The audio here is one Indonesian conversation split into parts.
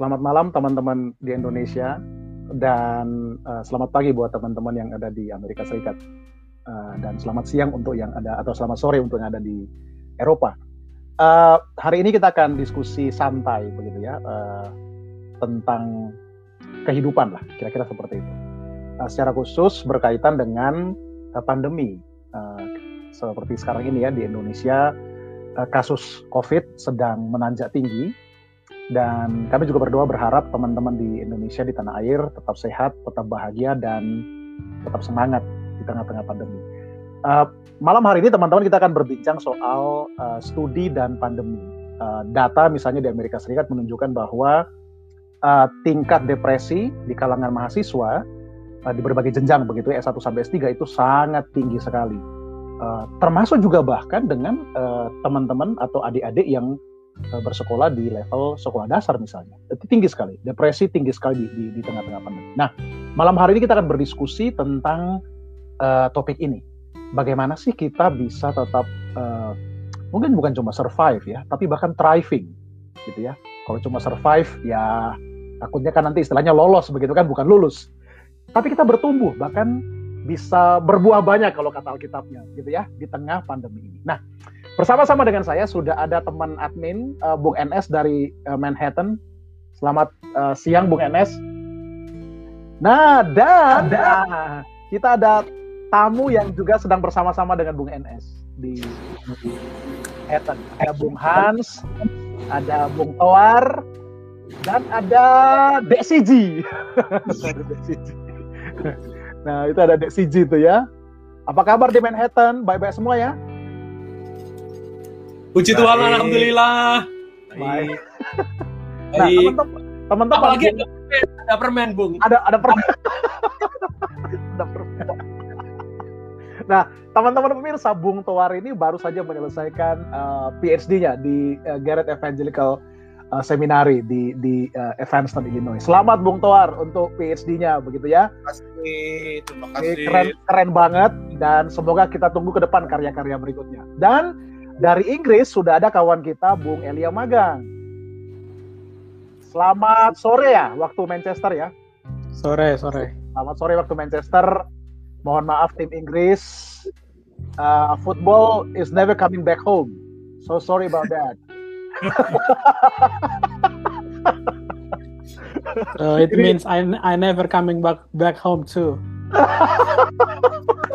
Selamat malam teman-teman di Indonesia dan uh, selamat pagi buat teman-teman yang ada di Amerika Serikat uh, dan selamat siang untuk yang ada atau selamat sore untuk yang ada di Eropa. Uh, hari ini kita akan diskusi santai begitu ya uh, tentang kehidupan lah kira-kira seperti itu. Uh, secara khusus berkaitan dengan uh, pandemi uh, seperti sekarang ini ya di Indonesia uh, kasus COVID sedang menanjak tinggi dan kami juga berdoa berharap teman-teman di Indonesia di tanah air tetap sehat, tetap bahagia dan tetap semangat di tengah-tengah pandemi. Uh, malam hari ini teman-teman kita akan berbincang soal uh, studi dan pandemi. Uh, data misalnya di Amerika Serikat menunjukkan bahwa uh, tingkat depresi di kalangan mahasiswa uh, di berbagai jenjang begitu S1 sampai S3 itu sangat tinggi sekali. Uh, termasuk juga bahkan dengan teman-teman uh, atau adik-adik yang bersekolah di level sekolah dasar misalnya. Itu tinggi sekali, depresi tinggi sekali di tengah-tengah pandemi. Nah, malam hari ini kita akan berdiskusi tentang uh, topik ini. Bagaimana sih kita bisa tetap uh, mungkin bukan cuma survive ya, tapi bahkan thriving gitu ya. Kalau cuma survive ya takutnya kan nanti istilahnya lolos begitu kan, bukan lulus. Tapi kita bertumbuh bahkan bisa berbuah banyak kalau kata Alkitabnya gitu ya di tengah pandemi ini. Nah, Bersama-sama dengan saya sudah ada teman admin uh, Bung NS dari uh, Manhattan. Selamat uh, siang Bung NS. Nah, dan nah, kita ada tamu yang juga sedang bersama-sama dengan Bung NS di Manhattan. Ada Bung Hans, ada Bung Toar, dan ada Siji. nah, itu ada Siji itu ya. Apa kabar di Manhattan? Baik-baik semua ya? Puji Tuhan, alhamdulillah. Baik. nah, teman-teman, teman-teman apalagi ada, ada permen, Bung. Ada ada permen. ada permen. Nah, teman-teman pemirsa, Bung Toar ini baru saja menyelesaikan uh, PhD-nya di uh, Garrett Evangelical uh, Seminary di di uh, Evanston, Illinois. Selamat Bung Toar untuk PhD-nya begitu ya. Terima kasih, terima kasih. Keren keren banget dan semoga kita tunggu ke depan karya-karya berikutnya. Dan dari Inggris sudah ada kawan kita Bung Elia Magang. Selamat sore ya waktu Manchester ya. Sore, sore. Selamat sore waktu Manchester. Mohon maaf tim Inggris. Uh, football is never coming back home. So sorry about that. so it means I I never coming back back home too.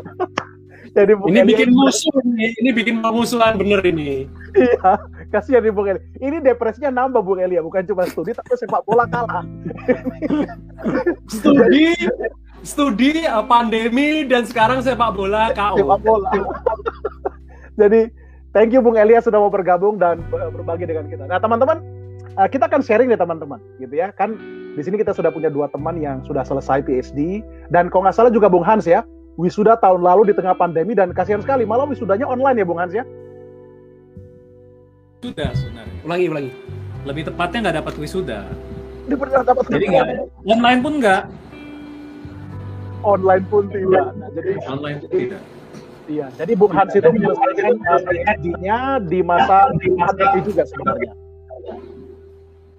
Jadi ini bikin musuh ini, ini bikin musuhan bener ini. Iya, kasihan nih Bung Eli. Ini depresinya nambah Bung Eli ya, bukan cuma studi tapi sepak bola kalah. studi, studi, eh, pandemi dan sekarang sepak bola KO. Sepak bola. Jadi thank you Bung Elia sudah mau bergabung dan berbagi dengan kita. Nah teman-teman, eh, kita akan sharing nih teman-teman, gitu ya. Kan di sini kita sudah punya dua teman yang sudah selesai PhD dan kalau nggak salah juga Bung Hans ya, wisuda tahun lalu di tengah pandemi dan kasihan sekali malah wisudanya online ya Bung Hans ya? Sudah sebenarnya. Ulangi ulangi. Lebih tepatnya nggak dapat wisuda. Dapat Jadi nggak. Online pun nggak. Online pun tidak. Nah, jadi online pun tidak. Iya, jadi Bung Hans itu menyelesaikan PhD-nya di masa di pandemi juga sebenarnya.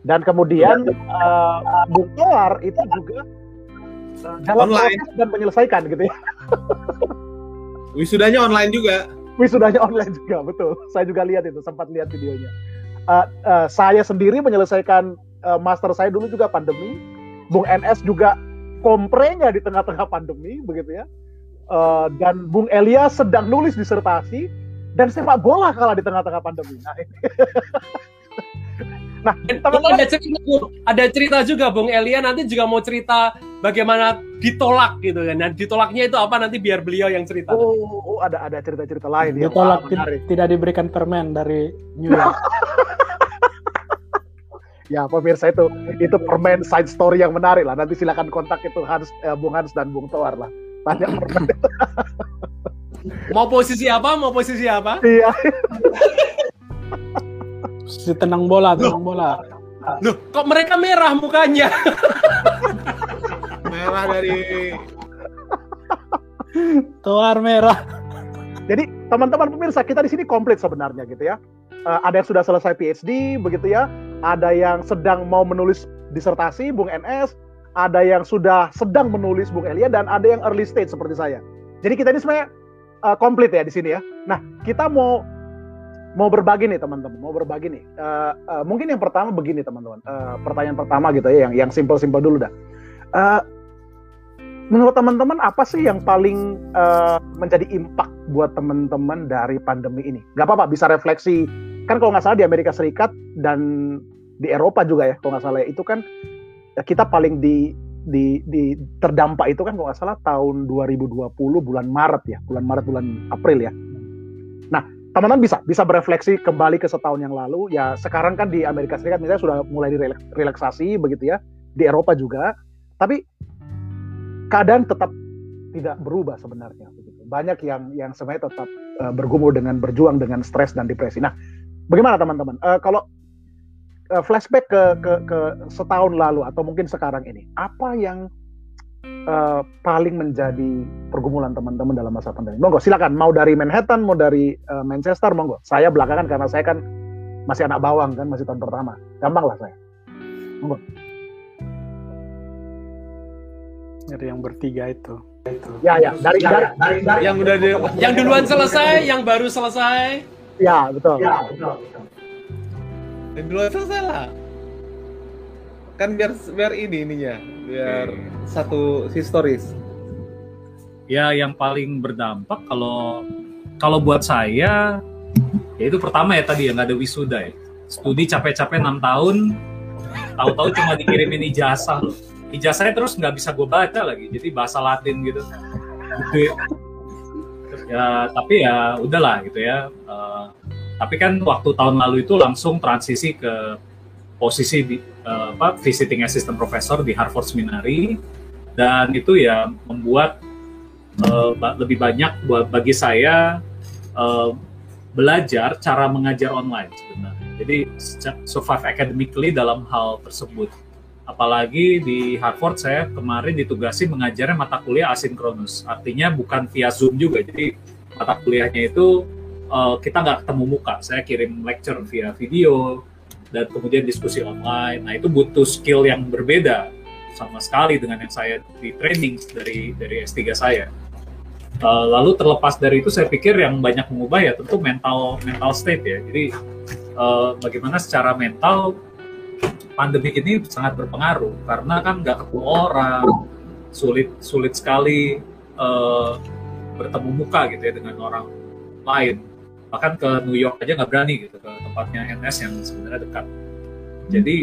Dan kemudian uh, Bung Toar itu juga dalam online. dan menyelesaikan gitu ya. Wisudanya online juga. Wisudanya online juga, betul. Saya juga lihat itu, sempat lihat videonya. Uh, uh, saya sendiri menyelesaikan uh, master saya dulu juga pandemi. Bung NS juga komprenya di tengah-tengah pandemi, begitu ya. Uh, dan Bung Elia sedang nulis disertasi dan sepak bola kalah di tengah-tengah pandemi. Nah, ini. Nah, teman-teman ada cerita, ada cerita juga Bung Elia nanti juga mau cerita bagaimana ditolak gitu kan. Dan ditolaknya itu apa nanti biar beliau yang cerita. Oh, oh ada ada cerita-cerita lain ya. Ditolak tidak diberikan permen dari New York. ya pemirsa itu itu permen side story yang menarik lah. Nanti silakan kontak itu Hans, eh, Bung Hans dan Bung Toar lah. Tanya permen. mau posisi apa? Mau posisi apa? Iya. Si tenang bola, tenang bola. Loh, kok mereka merah mukanya? merah dari Tuar merah. Jadi teman-teman pemirsa kita di sini komplit sebenarnya gitu ya. Uh, ada yang sudah selesai PhD begitu ya, ada yang sedang mau menulis disertasi Bung NS, ada yang sudah sedang menulis Bung Elia dan ada yang early stage seperti saya. Jadi kita ini sebenarnya uh, komplit ya di sini ya. Nah, kita mau mau berbagi nih teman-teman, mau berbagi nih. Uh, uh, mungkin yang pertama begini teman-teman. Uh, pertanyaan pertama gitu ya, yang yang simple-simple dulu dah. Uh, menurut teman-teman apa sih yang paling uh, menjadi impact buat teman-teman dari pandemi ini? Gak apa-apa, bisa refleksi. Kan kalau nggak salah di Amerika Serikat dan di Eropa juga ya, kalau nggak salah ya, itu kan kita paling di di, di terdampak itu kan kalau nggak salah tahun 2020 bulan Maret ya, bulan Maret bulan April ya. Teman-teman bisa bisa berefleksi kembali ke setahun yang lalu. Ya sekarang kan di Amerika Serikat misalnya sudah mulai direlaksasi begitu ya. Di Eropa juga. Tapi keadaan tetap tidak berubah sebenarnya begitu. Banyak yang yang sebenarnya tetap uh, bergumul dengan berjuang dengan stres dan depresi. Nah bagaimana teman-teman? Uh, kalau uh, flashback ke, ke ke setahun lalu atau mungkin sekarang ini apa yang uh, paling menjadi pergumulan teman-teman dalam masa pandemi. Monggo silakan mau dari Manhattan, mau dari uh, Manchester, monggo. Saya belakangan karena saya kan masih anak bawang kan, masih tahun pertama. Gampang lah saya. Monggo. Dari yang bertiga itu. Ya, ya, dari dari, dari, dari yang udah di, yang duluan selesai, yang baru selesai. Ya, betul. Ya, betul. betul. Yang duluan selesai lah kan biar biar ini ininya biar okay. satu historis ya yang paling berdampak kalau kalau buat saya ya itu pertama ya tadi ya nggak ada wisuda ya studi capek-capek enam tahun tahu-tahu cuma dikirimin ijazah loh ijazahnya terus nggak bisa gue baca lagi jadi bahasa Latin gitu gitu ya. ya tapi ya udahlah gitu ya uh, tapi kan waktu tahun lalu itu langsung transisi ke posisi di, uh, apa visiting assistant professor di Harvard Seminary dan itu ya membuat uh, lebih banyak buat bagi saya uh, belajar cara mengajar online sebenarnya. Jadi survive academically dalam hal tersebut. Apalagi di Harvard saya kemarin ditugasi mengajarnya mata kuliah asinkronus, artinya bukan via Zoom juga. Jadi mata kuliahnya itu uh, kita nggak ketemu muka. Saya kirim lecture via video, dan kemudian diskusi online. Nah itu butuh skill yang berbeda sama sekali dengan yang saya di training dari dari S3 saya. Uh, lalu terlepas dari itu saya pikir yang banyak mengubah ya tentu mental mental state ya. Jadi uh, bagaimana secara mental pandemi ini sangat berpengaruh karena kan nggak ketemu orang, sulit sulit sekali uh, bertemu muka gitu ya dengan orang lain bahkan ke New York aja nggak berani gitu ke tempatnya NS yang sebenarnya dekat. Jadi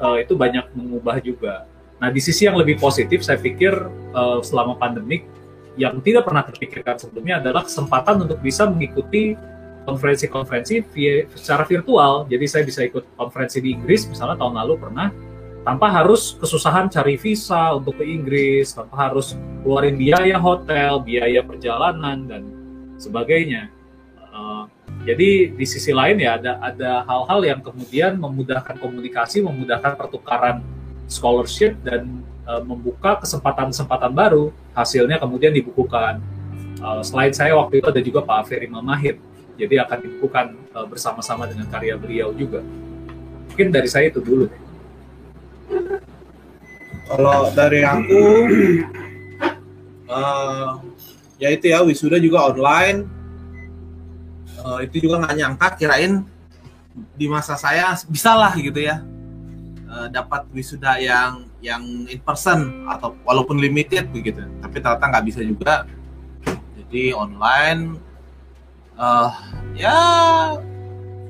uh, itu banyak mengubah juga. Nah di sisi yang lebih positif saya pikir uh, selama pandemik yang tidak pernah terpikirkan sebelumnya adalah kesempatan untuk bisa mengikuti konferensi-konferensi via secara virtual. Jadi saya bisa ikut konferensi di Inggris misalnya tahun lalu pernah tanpa harus kesusahan cari visa untuk ke Inggris, tanpa harus keluarin biaya hotel, biaya perjalanan dan sebagainya. Jadi di sisi lain ya ada ada hal-hal yang kemudian memudahkan komunikasi, memudahkan pertukaran scholarship dan uh, membuka kesempatan-kesempatan baru. Hasilnya kemudian dibukukan. Uh, selain saya waktu itu ada juga Pak Ferry Mamahir. Jadi akan dibukukan uh, bersama-sama dengan karya beliau juga. Mungkin dari saya itu dulu. Kalau dari aku, uh, ya itu ya wisuda juga online uh, itu juga nggak nyangka kirain di masa saya bisa lah gitu ya. Uh, dapat wisuda yang yang in person atau walaupun limited begitu. Tapi ternyata nggak bisa juga. Jadi online uh, ya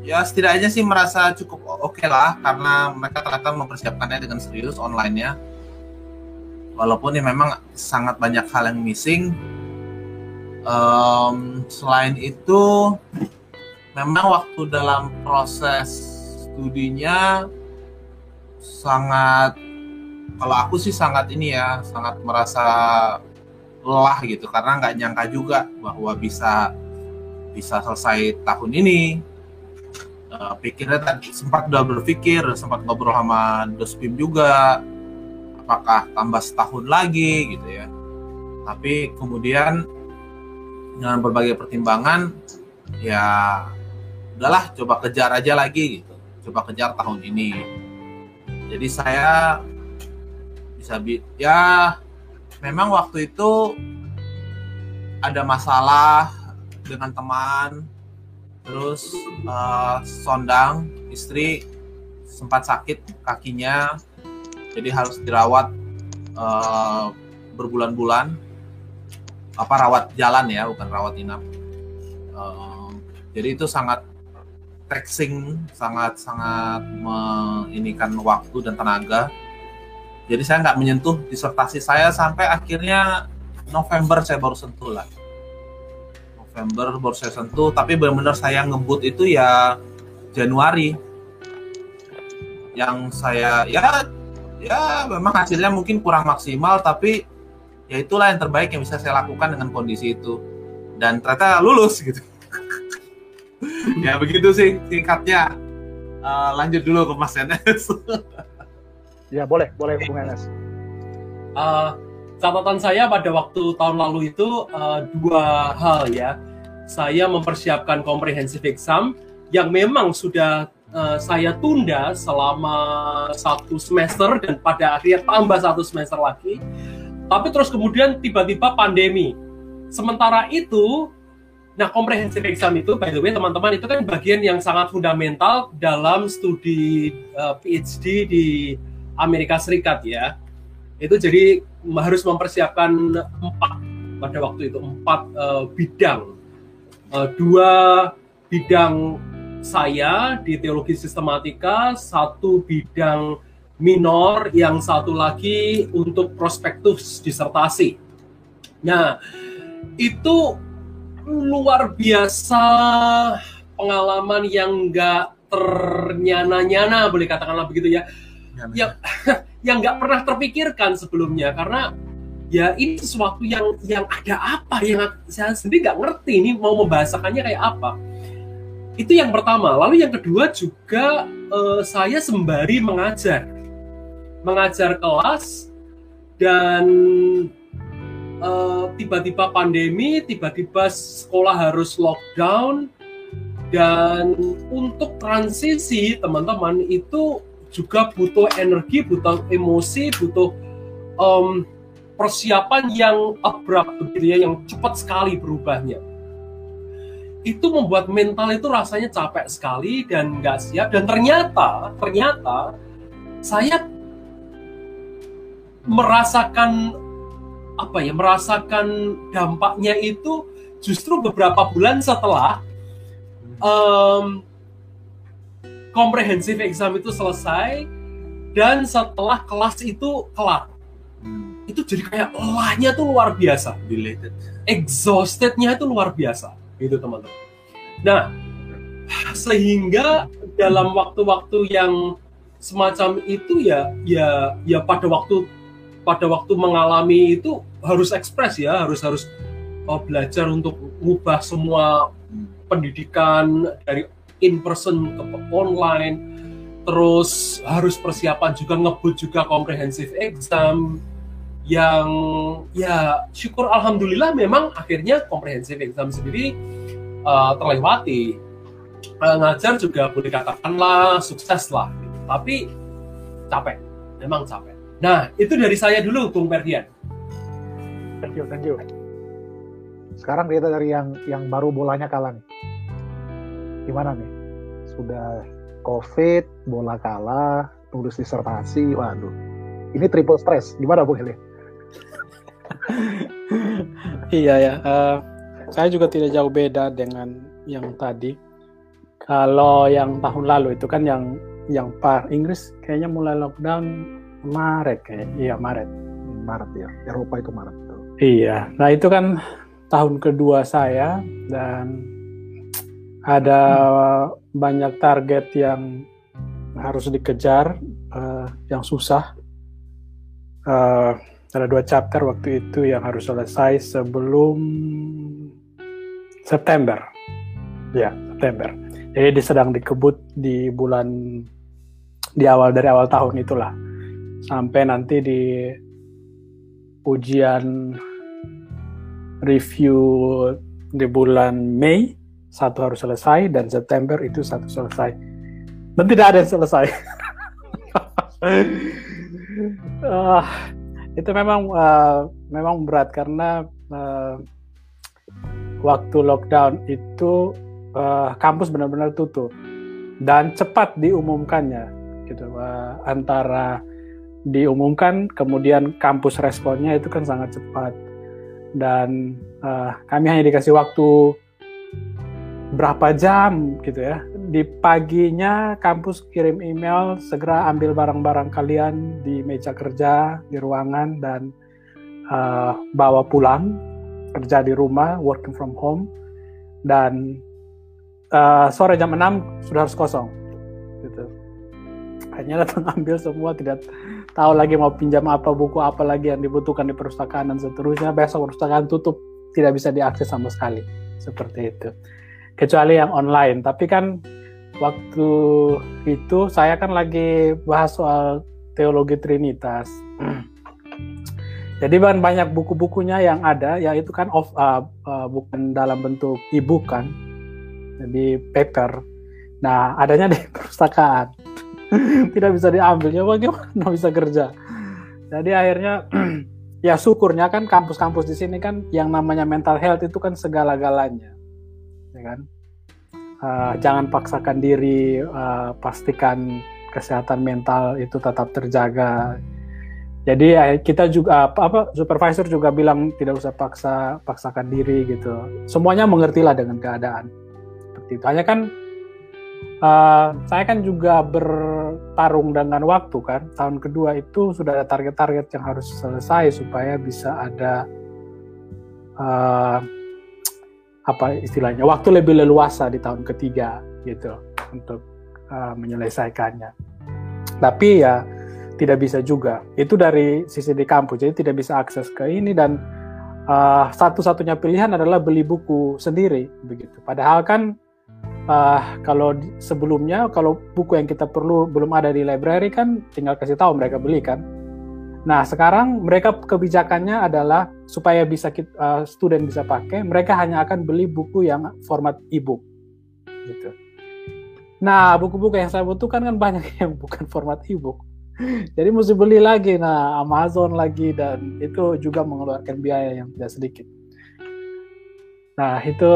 ya setidaknya sih merasa cukup oke okay lah. Karena mereka ternyata mempersiapkannya dengan serius online-nya. Walaupun ya memang sangat banyak hal yang missing um, selain itu memang waktu dalam proses studinya sangat kalau aku sih sangat ini ya sangat merasa lelah gitu. Karena nggak nyangka juga bahwa bisa bisa selesai tahun ini. Uh, pikirnya tadi sempat udah berpikir sempat ngobrol sama Dospim juga. Apakah tambah setahun lagi gitu ya. Tapi kemudian dengan berbagai pertimbangan ya udahlah coba kejar aja lagi gitu. Coba kejar tahun ini. Jadi saya bisa bi ya memang waktu itu ada masalah dengan teman terus uh, sondang istri sempat sakit kakinya jadi harus dirawat uh, berbulan-bulan apa rawat jalan ya bukan rawat inap. Uh, jadi itu sangat taxing sangat sangat menginikan waktu dan tenaga. Jadi saya nggak menyentuh disertasi saya sampai akhirnya November saya baru sentuh lah. November baru saya sentuh tapi benar-benar saya ngebut itu ya Januari. Yang saya ya ya memang hasilnya mungkin kurang maksimal tapi ya itulah yang terbaik yang bisa saya lakukan dengan kondisi itu. Dan ternyata lulus gitu. Ya begitu sih singkatnya. Uh, lanjut dulu ke Mas Enes. Ya boleh boleh Bung Enes. Uh, catatan saya pada waktu tahun lalu itu uh, dua hal ya. Saya mempersiapkan comprehensive exam yang memang sudah uh, saya tunda selama satu semester dan pada akhirnya tambah satu semester lagi. Tapi terus kemudian tiba-tiba pandemi. Sementara itu, nah comprehensive exam itu, by the way teman-teman itu kan bagian yang sangat fundamental dalam studi uh, eh, PhD di Amerika Serikat ya. Itu jadi harus mempersiapkan empat pada waktu itu empat uh, bidang, uh, dua bidang saya di teologi sistematika, satu bidang minor, yang satu lagi untuk prospektus disertasi. Nah, itu luar biasa pengalaman yang nggak ternyana-nyana, boleh katakanlah begitu ya. Yang yang nggak pernah terpikirkan sebelumnya karena ya ini sesuatu yang yang ada apa yang saya sendiri nggak ngerti ini mau membahasakannya kayak apa itu yang pertama. Lalu yang kedua juga uh, saya sembari mengajar, mengajar kelas dan uh, tiba-tiba pandemi, tiba-tiba sekolah harus lockdown. Dan untuk transisi teman-teman itu juga butuh energi, butuh emosi, butuh um, persiapan yang abrupt begitu ya, yang cepat sekali berubahnya. Itu membuat mental itu rasanya capek sekali dan nggak siap. Dan ternyata ternyata saya merasakan apa ya merasakan dampaknya itu justru beberapa bulan setelah um, comprehensive exam itu selesai dan setelah kelas itu kelar hmm. itu jadi kayak lelahnya tuh luar biasa exhaustednya itu luar biasa gitu teman-teman. Nah, sehingga dalam waktu-waktu yang semacam itu ya ya ya pada waktu pada waktu mengalami itu harus ekspres ya harus harus oh, belajar untuk mengubah semua pendidikan dari in person ke online. Terus harus persiapan juga ngebut juga comprehensive exam yang ya syukur alhamdulillah memang akhirnya komprehensif exam sendiri uh, terlewati. Uh, ngajar juga boleh katakanlah sukses lah. Tapi capek memang capek nah itu dari saya dulu Bung Perdian thank you thank you. Sekarang kita dari yang yang baru bolanya kalah nih. Gimana nih? Sudah covid bola kalah tulis disertasi waduh. Ini triple stress. Gimana Bu Heli? iya ya, uh, saya juga tidak jauh beda dengan yang tadi. Kalau yang tahun lalu itu kan yang yang par Inggris kayaknya mulai lockdown Maret kayak, iya Maret. Maret ya, Eropa itu Maret. Tuh. Iya, nah itu kan tahun kedua saya dan ada hmm. banyak target yang harus dikejar, uh, yang susah. Uh, ada dua chapter waktu itu yang harus selesai sebelum September. Ya, September. Jadi sedang dikebut di bulan di awal dari awal tahun itulah. Sampai nanti di ujian review di bulan Mei satu harus selesai dan September itu satu selesai. Dan tidak ada yang selesai. uh, itu memang uh, memang berat karena uh, waktu lockdown itu uh, kampus benar-benar tutup dan cepat diumumkannya gitu uh, antara diumumkan kemudian kampus responnya itu kan sangat cepat. Dan uh, kami hanya dikasih waktu berapa jam gitu ya. Di paginya kampus kirim email segera ambil barang-barang kalian di meja kerja di ruangan dan uh, bawa pulang kerja di rumah working from home. Dan uh, sore jam 6 sudah harus kosong gitu. Hanya datang ambil semua tidak tahu lagi mau pinjam apa buku apa lagi yang dibutuhkan di perpustakaan dan seterusnya besok perpustakaan tutup tidak bisa diakses sama sekali seperti itu kecuali yang online. Tapi kan waktu itu saya kan lagi bahas soal teologi Trinitas. Jadi kan banyak buku-bukunya yang ada, ya itu kan off, uh, uh, bukan dalam bentuk e-book kan, jadi paper. Nah adanya di perpustakaan, tidak bisa diambilnya bagaimana bisa kerja. Jadi akhirnya ya syukurnya kan kampus-kampus di sini kan yang namanya mental health itu kan segala-galanya. Ya kan? Uh, jangan paksakan diri uh, pastikan kesehatan mental itu tetap terjaga. Jadi ya, kita juga apa, apa supervisor juga bilang tidak usah paksa paksakan diri gitu. Semuanya mengertilah dengan keadaan. Seperti itu. Hanya kan uh, saya kan juga bertarung dengan waktu kan tahun kedua itu sudah ada target-target yang harus selesai supaya bisa ada uh, apa istilahnya waktu lebih leluasa di tahun ketiga gitu untuk uh, menyelesaikannya. Tapi ya tidak bisa juga. Itu dari sisi di kampus, jadi tidak bisa akses ke ini dan uh, satu-satunya pilihan adalah beli buku sendiri begitu. Padahal kan uh, kalau sebelumnya kalau buku yang kita perlu belum ada di library kan tinggal kasih tahu mereka beli kan Nah, sekarang mereka kebijakannya adalah supaya bisa kita, uh, student bisa pakai, mereka hanya akan beli buku yang format e-book. Gitu. Nah, buku-buku yang saya butuhkan kan banyak yang bukan format e-book. Jadi mesti beli lagi, nah Amazon lagi dan itu juga mengeluarkan biaya yang tidak sedikit. Nah, itu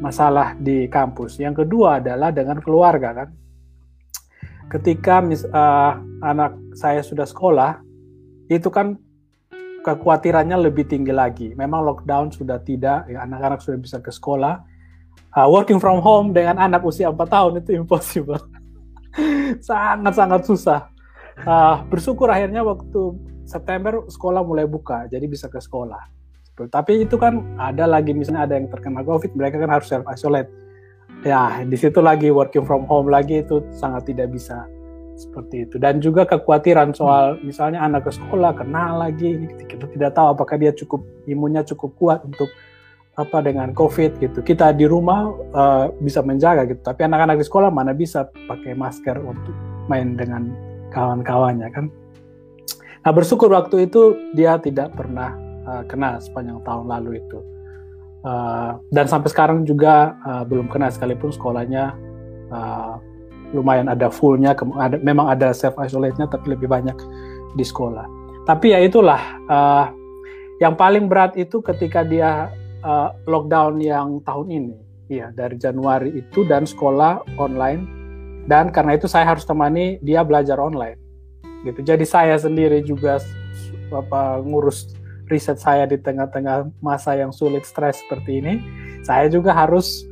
masalah di kampus. Yang kedua adalah dengan keluarga kan. Ketika mis, uh, anak saya sudah sekolah, itu kan kekhawatirannya lebih tinggi lagi. Memang lockdown sudah tidak, ya anak-anak sudah bisa ke sekolah. Uh, working from home dengan anak usia 4 tahun itu impossible. Sangat-sangat susah. Uh, bersyukur akhirnya waktu September sekolah mulai buka, jadi bisa ke sekolah. Tapi itu kan ada lagi misalnya ada yang terkena COVID, mereka kan harus self isolate. Ya, di situ lagi working from home lagi itu sangat tidak bisa seperti itu. Dan juga kekhawatiran soal misalnya anak ke sekolah kena lagi kita tidak tahu apakah dia cukup imunnya cukup kuat untuk apa dengan covid gitu. Kita di rumah uh, bisa menjaga gitu. Tapi anak-anak di sekolah mana bisa pakai masker untuk main dengan kawan-kawannya kan? Nah bersyukur waktu itu dia tidak pernah uh, kena sepanjang tahun lalu itu uh, dan sampai sekarang juga uh, belum kena sekalipun sekolahnya uh, lumayan ada fullnya, ada, memang ada self isolate-nya tapi lebih banyak di sekolah. Tapi ya itulah uh, yang paling berat itu ketika dia uh, lockdown yang tahun ini, ya dari Januari itu dan sekolah online dan karena itu saya harus temani dia belajar online, gitu. Jadi saya sendiri juga apa ngurus riset saya di tengah-tengah masa yang sulit stres seperti ini, saya juga harus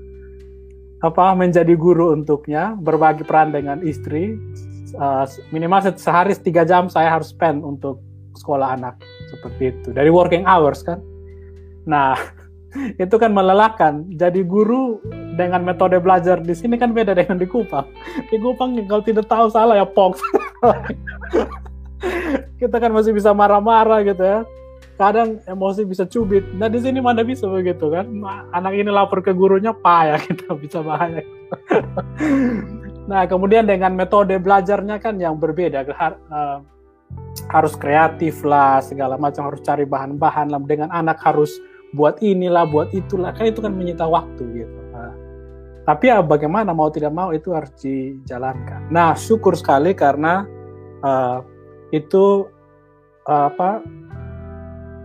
apa menjadi guru untuknya berbagi peran dengan istri. Uh, minimal sehari tiga jam saya harus spend untuk sekolah anak seperti itu. Dari working hours kan? Nah itu kan melelahkan. Jadi guru dengan metode belajar di sini kan beda dengan di Kupang. Di Kupang kalau tidak tahu salah ya pok kita kan masih bisa marah-marah gitu ya kadang emosi bisa cubit. Nah di sini mana bisa begitu kan? Anak ini lapor ke gurunya payah kita bisa bahaya. nah kemudian dengan metode belajarnya kan yang berbeda, uh, harus kreatif lah segala macam harus cari bahan-bahan lah. Dengan anak harus buat inilah, buat itulah kan itu kan menyita waktu gitu. Nah, tapi ya bagaimana mau tidak mau itu harus dijalankan. Nah syukur sekali karena uh, itu uh, apa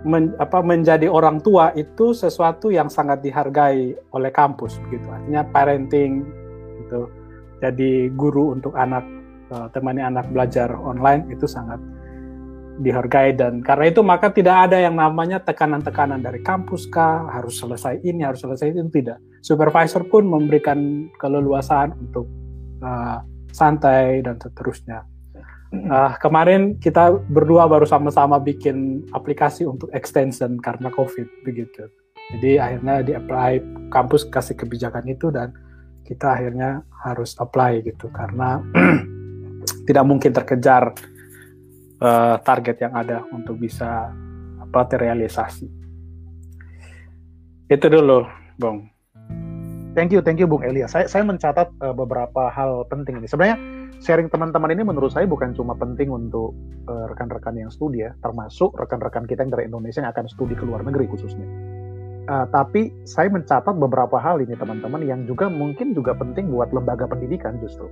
men, apa menjadi orang tua itu sesuatu yang sangat dihargai oleh kampus begitu artinya parenting gitu. Jadi guru untuk anak uh, temani anak belajar online itu sangat dihargai dan karena itu maka tidak ada yang namanya tekanan-tekanan dari kampus kah harus selesai ini harus selesai itu tidak. Supervisor pun memberikan keleluasaan untuk uh, santai dan seterusnya uh, kemarin kita berdua baru sama-sama bikin aplikasi untuk extension karena covid begitu jadi akhirnya di apply kampus kasih kebijakan itu dan kita akhirnya harus apply gitu karena tidak mungkin terkejar uh, target yang ada untuk bisa apa terrealisasi. Itu dulu, Bung. Thank you, thank you Bung Elia. Saya saya mencatat uh, beberapa hal penting ini. Sebenarnya sharing teman-teman ini menurut saya bukan cuma penting untuk rekan rekan-rekan yang studi ya, termasuk rekan-rekan kita yang dari Indonesia yang akan studi ke luar negeri khususnya. Uh, tapi saya mencatat beberapa hal ini teman-teman yang juga mungkin juga penting buat lembaga pendidikan justru.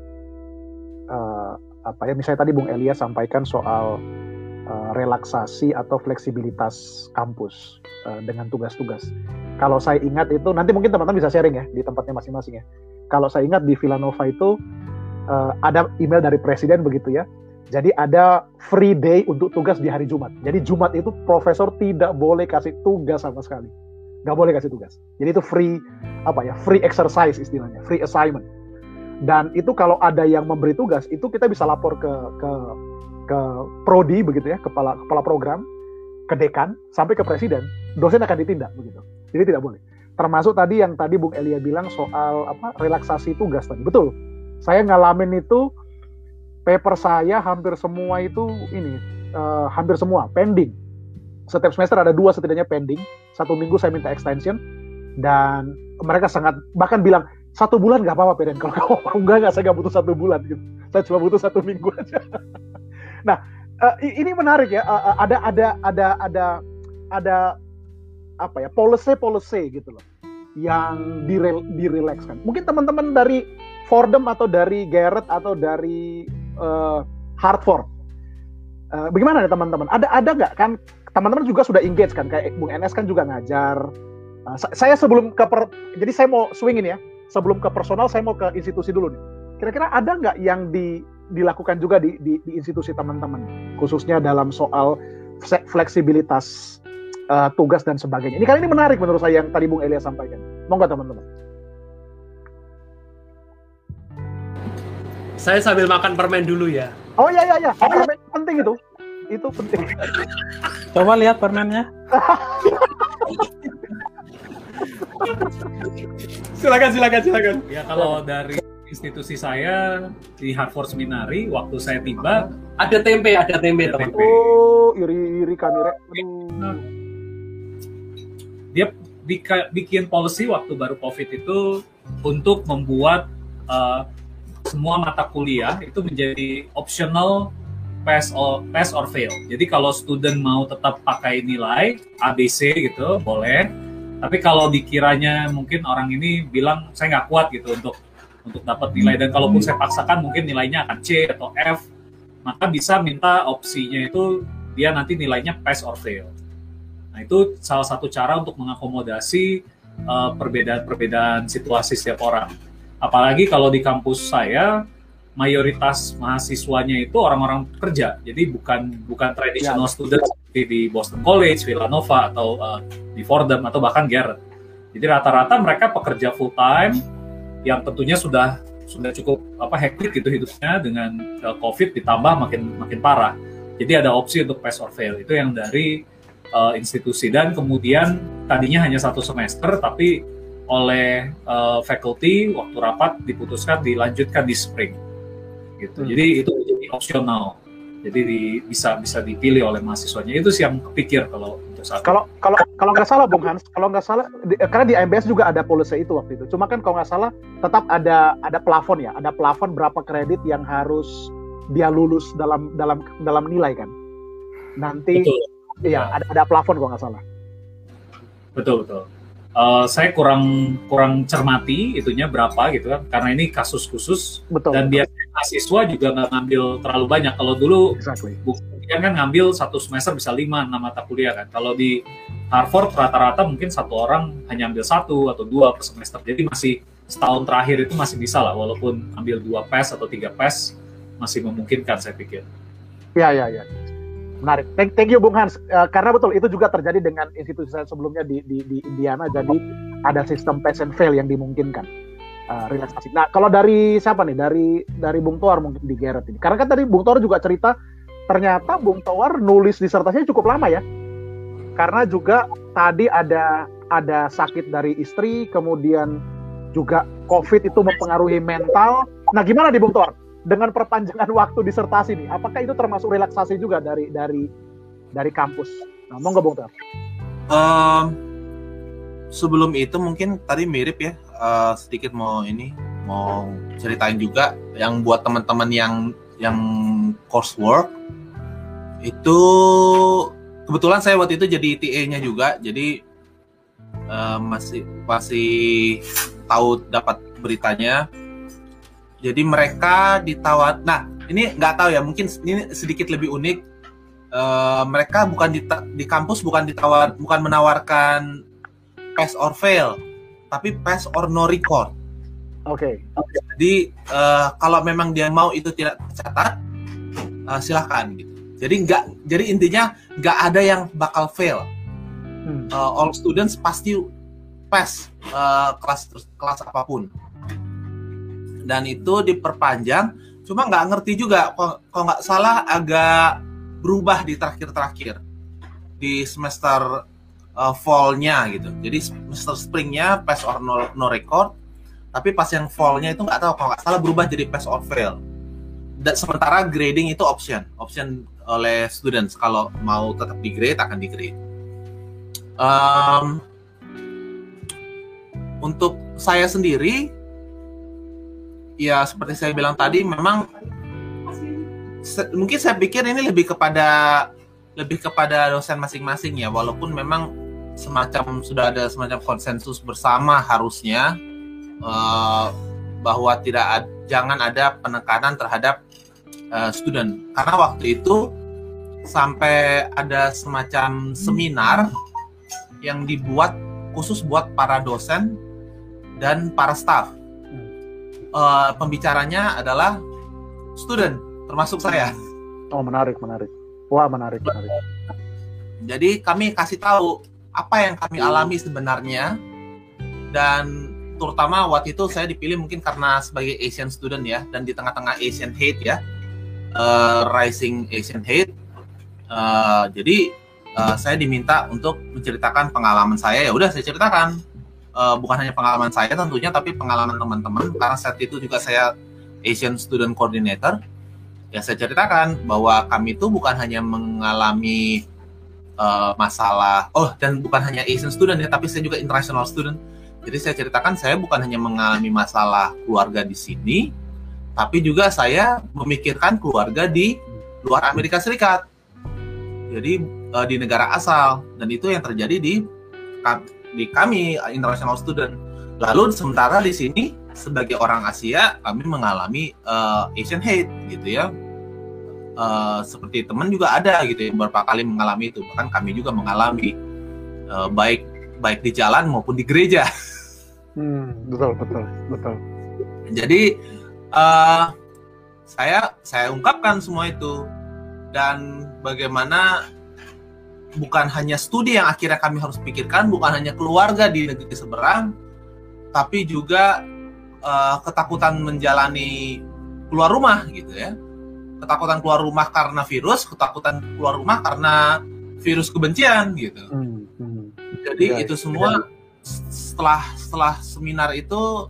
Uh, apa ya misalnya tadi Bung Elia sampaikan soal uh, relaksasi atau fleksibilitas kampus uh, dengan tugas-tugas. Kalau saya ingat itu nanti mungkin teman-teman bisa sharing ya di tempatnya masing-masing ya. Kalau saya ingat di Villanova itu uh, ada email dari presiden begitu ya. Jadi ada free day untuk tugas di hari Jumat. Jadi Jumat itu profesor tidak boleh kasih tugas sama sekali. Nggak boleh kasih tugas. Jadi itu free apa ya? Free exercise istilahnya, free assignment dan itu kalau ada yang memberi tugas itu kita bisa lapor ke ke ke prodi begitu ya kepala kepala program ke dekan sampai ke presiden dosen akan ditindak begitu jadi tidak boleh. Termasuk tadi yang tadi Bung Elia bilang soal apa relaksasi tugas tadi. Betul. Saya ngalamin itu paper saya hampir semua itu ini uh, hampir semua pending. Setiap semester ada dua setidaknya pending. Satu minggu saya minta extension dan mereka sangat bahkan bilang satu bulan nggak apa-apa Peden kalau kamu mau enggak nggak saya nggak butuh satu bulan. Gitu. Saya cuma butuh satu minggu aja. Nah uh, ini menarik ya. Uh, ada ada ada ada ada apa ya policy policy gitu loh yang direl, direlakskan. Mungkin teman-teman dari Fordham atau dari Garrett atau dari uh, Hartford uh, bagaimana ya teman-teman? Ada ada nggak? Kan teman-teman juga sudah engage kan kayak Bung NS kan juga ngajar. Uh, saya sebelum ke per, jadi saya mau swingin ya sebelum ke personal saya mau ke institusi dulu nih. Kira-kira ada nggak yang di, dilakukan juga di, di, di institusi teman-teman, khususnya dalam soal fleksibilitas uh, tugas dan sebagainya. Ini kali ini menarik menurut saya yang tadi Bung Elia sampaikan. Mau nggak teman-teman? Saya sambil makan permen dulu ya. Oh iya iya iya, permen penting itu. Itu penting. Coba lihat permennya. silakan silakan silakan. Ya kalau dari institusi saya di Harvard Seminari waktu saya tiba ada tempe ada tempe teman. Oh iri iri kamera. Dia bikin policy waktu baru COVID itu untuk membuat uh, semua mata kuliah itu menjadi optional pass or pass or fail. Jadi kalau student mau tetap pakai nilai ABC gitu boleh, tapi kalau dikiranya mungkin orang ini bilang saya nggak kuat gitu untuk untuk dapat nilai dan kalaupun saya paksakan mungkin nilainya akan C atau F, maka bisa minta opsinya itu dia nanti nilainya pass or fail. Nah itu salah satu cara untuk mengakomodasi uh, perbedaan-perbedaan situasi setiap orang. Apalagi kalau di kampus saya mayoritas mahasiswanya itu orang-orang kerja, jadi bukan bukan traditional ya. student seperti di Boston College, Villanova atau uh, di Fordham atau bahkan Garrett. Jadi rata-rata mereka pekerja full time yang tentunya sudah sudah cukup apa hektik gitu hidupnya dengan uh, COVID ditambah makin makin parah. Jadi ada opsi untuk pass or fail itu yang dari uh, institusi dan kemudian tadinya hanya satu semester tapi oleh uh, faculty waktu rapat diputuskan dilanjutkan di spring gitu. Hmm. Jadi itu jadi opsional. Jadi di, bisa bisa dipilih oleh mahasiswanya. Itu sih yang kepikir kalau untuk saat kalau kalau kalau nggak salah Bung Hans, kalau nggak salah di, karena di MBS juga ada policy itu waktu itu. Cuma kan kalau nggak salah tetap ada ada plafon ya, ada plafon berapa kredit yang harus dia lulus dalam dalam dalam nilai kan. Nanti betul. Iya ada ada plafon kalau nggak salah. Betul betul. Uh, saya kurang kurang cermati itunya berapa gitu kan karena ini kasus khusus betul, dan biasanya mahasiswa juga nggak ngambil terlalu banyak. Kalau dulu Exactly. kan kan ngambil satu semester bisa lima enam mata kuliah kan. Kalau di Harvard rata-rata mungkin satu orang hanya ambil satu atau dua per semester. Jadi masih setahun terakhir itu masih bisa lah, walaupun ambil dua PES atau tiga PES masih memungkinkan saya pikir. Ya, ya, ya. Menarik. Thank, thank you Bung Hans. Eh, karena betul itu juga terjadi dengan institusi saya sebelumnya di, di, di Indiana. Jadi ada sistem pass and fail yang dimungkinkan. Eh, relaksasi. Nah, kalau dari siapa nih? Dari dari Bung Toar mungkin di Garrett ini. Karena kan tadi Bung Toar juga cerita ternyata Bung Toar nulis disertasinya cukup lama ya. Karena juga tadi ada ada sakit dari istri, kemudian juga COVID itu mempengaruhi mental. Nah, gimana di Bung Toar? Dengan perpanjangan waktu disertasi nih, apakah itu termasuk relaksasi juga dari dari dari kampus? Nah, mau nggak Bung Tar? Um, sebelum itu mungkin tadi mirip ya, uh, sedikit mau ini mau ceritain juga yang buat teman-teman yang yang coursework itu kebetulan saya waktu itu jadi TA-nya juga, jadi uh, masih masih tahu dapat beritanya jadi mereka ditawar. Nah, ini nggak tahu ya, mungkin ini sedikit lebih unik. Uh, mereka bukan di, di kampus bukan ditawar, bukan menawarkan pass or fail, tapi pass or no record. Oke. Okay. Jadi uh, kalau memang dia mau itu tidak tercatat, uh, silahkan gitu. Jadi nggak, jadi intinya nggak ada yang bakal fail. Hmm. Uh, all students pasti pass uh, kelas kelas apa pun dan itu diperpanjang cuma nggak ngerti juga kalau nggak salah agak berubah di terakhir-terakhir. Di semester uh, fallnya gitu. Jadi semester springnya pass or no, no record tapi pas yang fallnya itu nggak tahu kalau nggak salah berubah jadi pass or fail. Dan sementara grading itu option option oleh students. Kalau mau tetap di grade akan di grade. Um, untuk saya sendiri ya seperti saya bilang tadi memang se mungkin saya pikir ini lebih kepada lebih kepada dosen masing-masing ya. Walaupun memang semacam sudah ada semacam konsensus bersama harusnya uh, bahwa tidak ad, jangan ada penekanan terhadap uh, student. Karena waktu itu sampai ada semacam seminar yang dibuat khusus buat para dosen dan para staff uh, pembicaranya adalah student, termasuk saya. Oh menarik, menarik. Wah menarik, menarik. Jadi kami kasih tahu apa yang kami alami sebenarnya dan terutama waktu itu saya dipilih mungkin karena sebagai Asian student ya dan di tengah-tengah Asian hate ya uh, rising Asian hate uh, jadi uh, saya diminta untuk menceritakan pengalaman saya ya udah saya ceritakan uh, bukan hanya pengalaman saya tentunya tapi pengalaman teman-teman. Karena saat itu juga saya Asian Student Coordinator. Ya saya ceritakan bahwa kami itu bukan hanya mengalami uh, masalah oh dan bukan hanya Asian student ya tapi saya juga international student. Jadi saya ceritakan saya bukan hanya mengalami masalah keluarga di sini tapi juga saya memikirkan keluarga di luar Amerika Serikat. Jadi uh, di negara asal. Dan itu yang terjadi di di kami international student. Lalu sementara di sini sebagai orang Asia kami mengalami uh, Asian hate gitu ya. Uh, seperti teman juga ada gitu ya beberapa kali mengalami itu bahkan kami juga mengalami uh, baik baik di jalan maupun di gereja. Hmm, betul betul betul. Jadi uh, saya saya ungkapkan semua itu dan bagaimana bukan hanya studi yang akhirnya kami harus pikirkan, bukan hanya keluarga di negeri seberang, tapi juga uh, ketakutan menjalani keluar rumah gitu ya. Ketakutan keluar rumah karena virus, ketakutan keluar rumah karena virus kebencian gitu. Hmm, hmm. Jadi ya, itu semua ya. setelah setelah seminar itu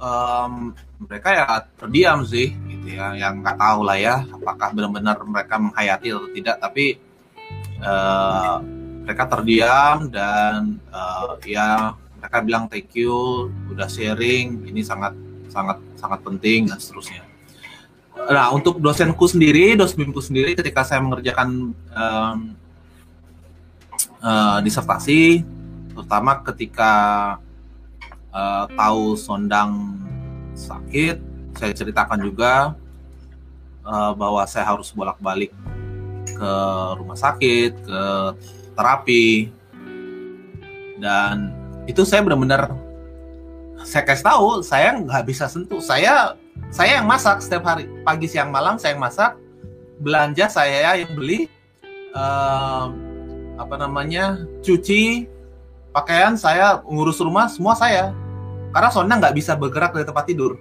um, mereka ya terdiam sih gitu ya, yang nggak tahu lah ya apakah benar-benar mereka menghayati atau tidak, tapi uh, mereka terdiam dan uh, ya mereka bilang thank you udah sharing ini sangat sangat sangat penting dan seterusnya. Nah untuk dosenku sendiri, dosenku sendiri ketika saya mengerjakan um, uh, disertasi, terutama ketika uh, tahu Sondang sakit, saya ceritakan juga uh, bahwa saya harus bolak-balik ke rumah sakit, ke terapi, dan itu saya benar-benar saya kasih tahu saya nggak bisa sentuh. Saya saya yang masak setiap hari. Pagi siang malam saya yang masak. Belanja saya yang beli uh, apa namanya cuci pakaian saya ngurus rumah semua saya. Karena Sonda nggak bisa bergerak dari tempat tidur.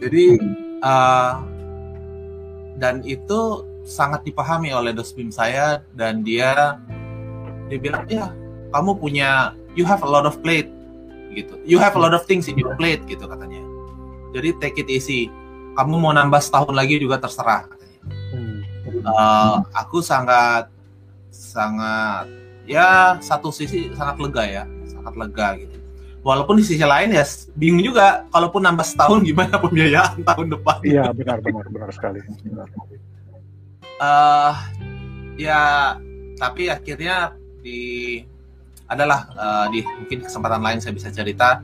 Jadi uh, dan itu sangat dipahami oleh dosbim saya dan dia dia bilang ya kamu punya you have a lot of plate gitu. You have a lot of things in your plate gitu katanya. Jadi take it easy. Kamu mau nambah setahun lagi juga terserah katanya. Uh, aku sangat sangat ya satu sisi sangat lega ya sangat lega gitu. Walaupun di sisi lain ya bingung juga. Kalaupun nambah setahun gimana pembiayaan tahun depan? Iya benar benar benar sekali. Benar. Uh, ya tapi akhirnya di adalah uh, di mungkin kesempatan lain saya bisa cerita.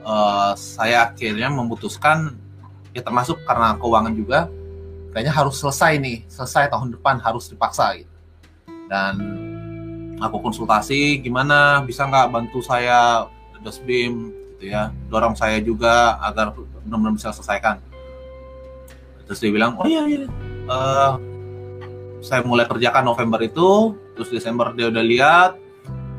Uh, saya akhirnya memutuskan ya termasuk karena keuangan juga kayaknya harus selesai nih selesai tahun depan harus dipaksa gitu. Dan aku konsultasi gimana bisa nggak bantu saya dosbim gitu ya. Dorong saya juga agar benar-benar bisa selesaikan. Terus dia bilang oh iya iya. Uh, saya mulai kerjakan November itu terus Desember dia udah lihat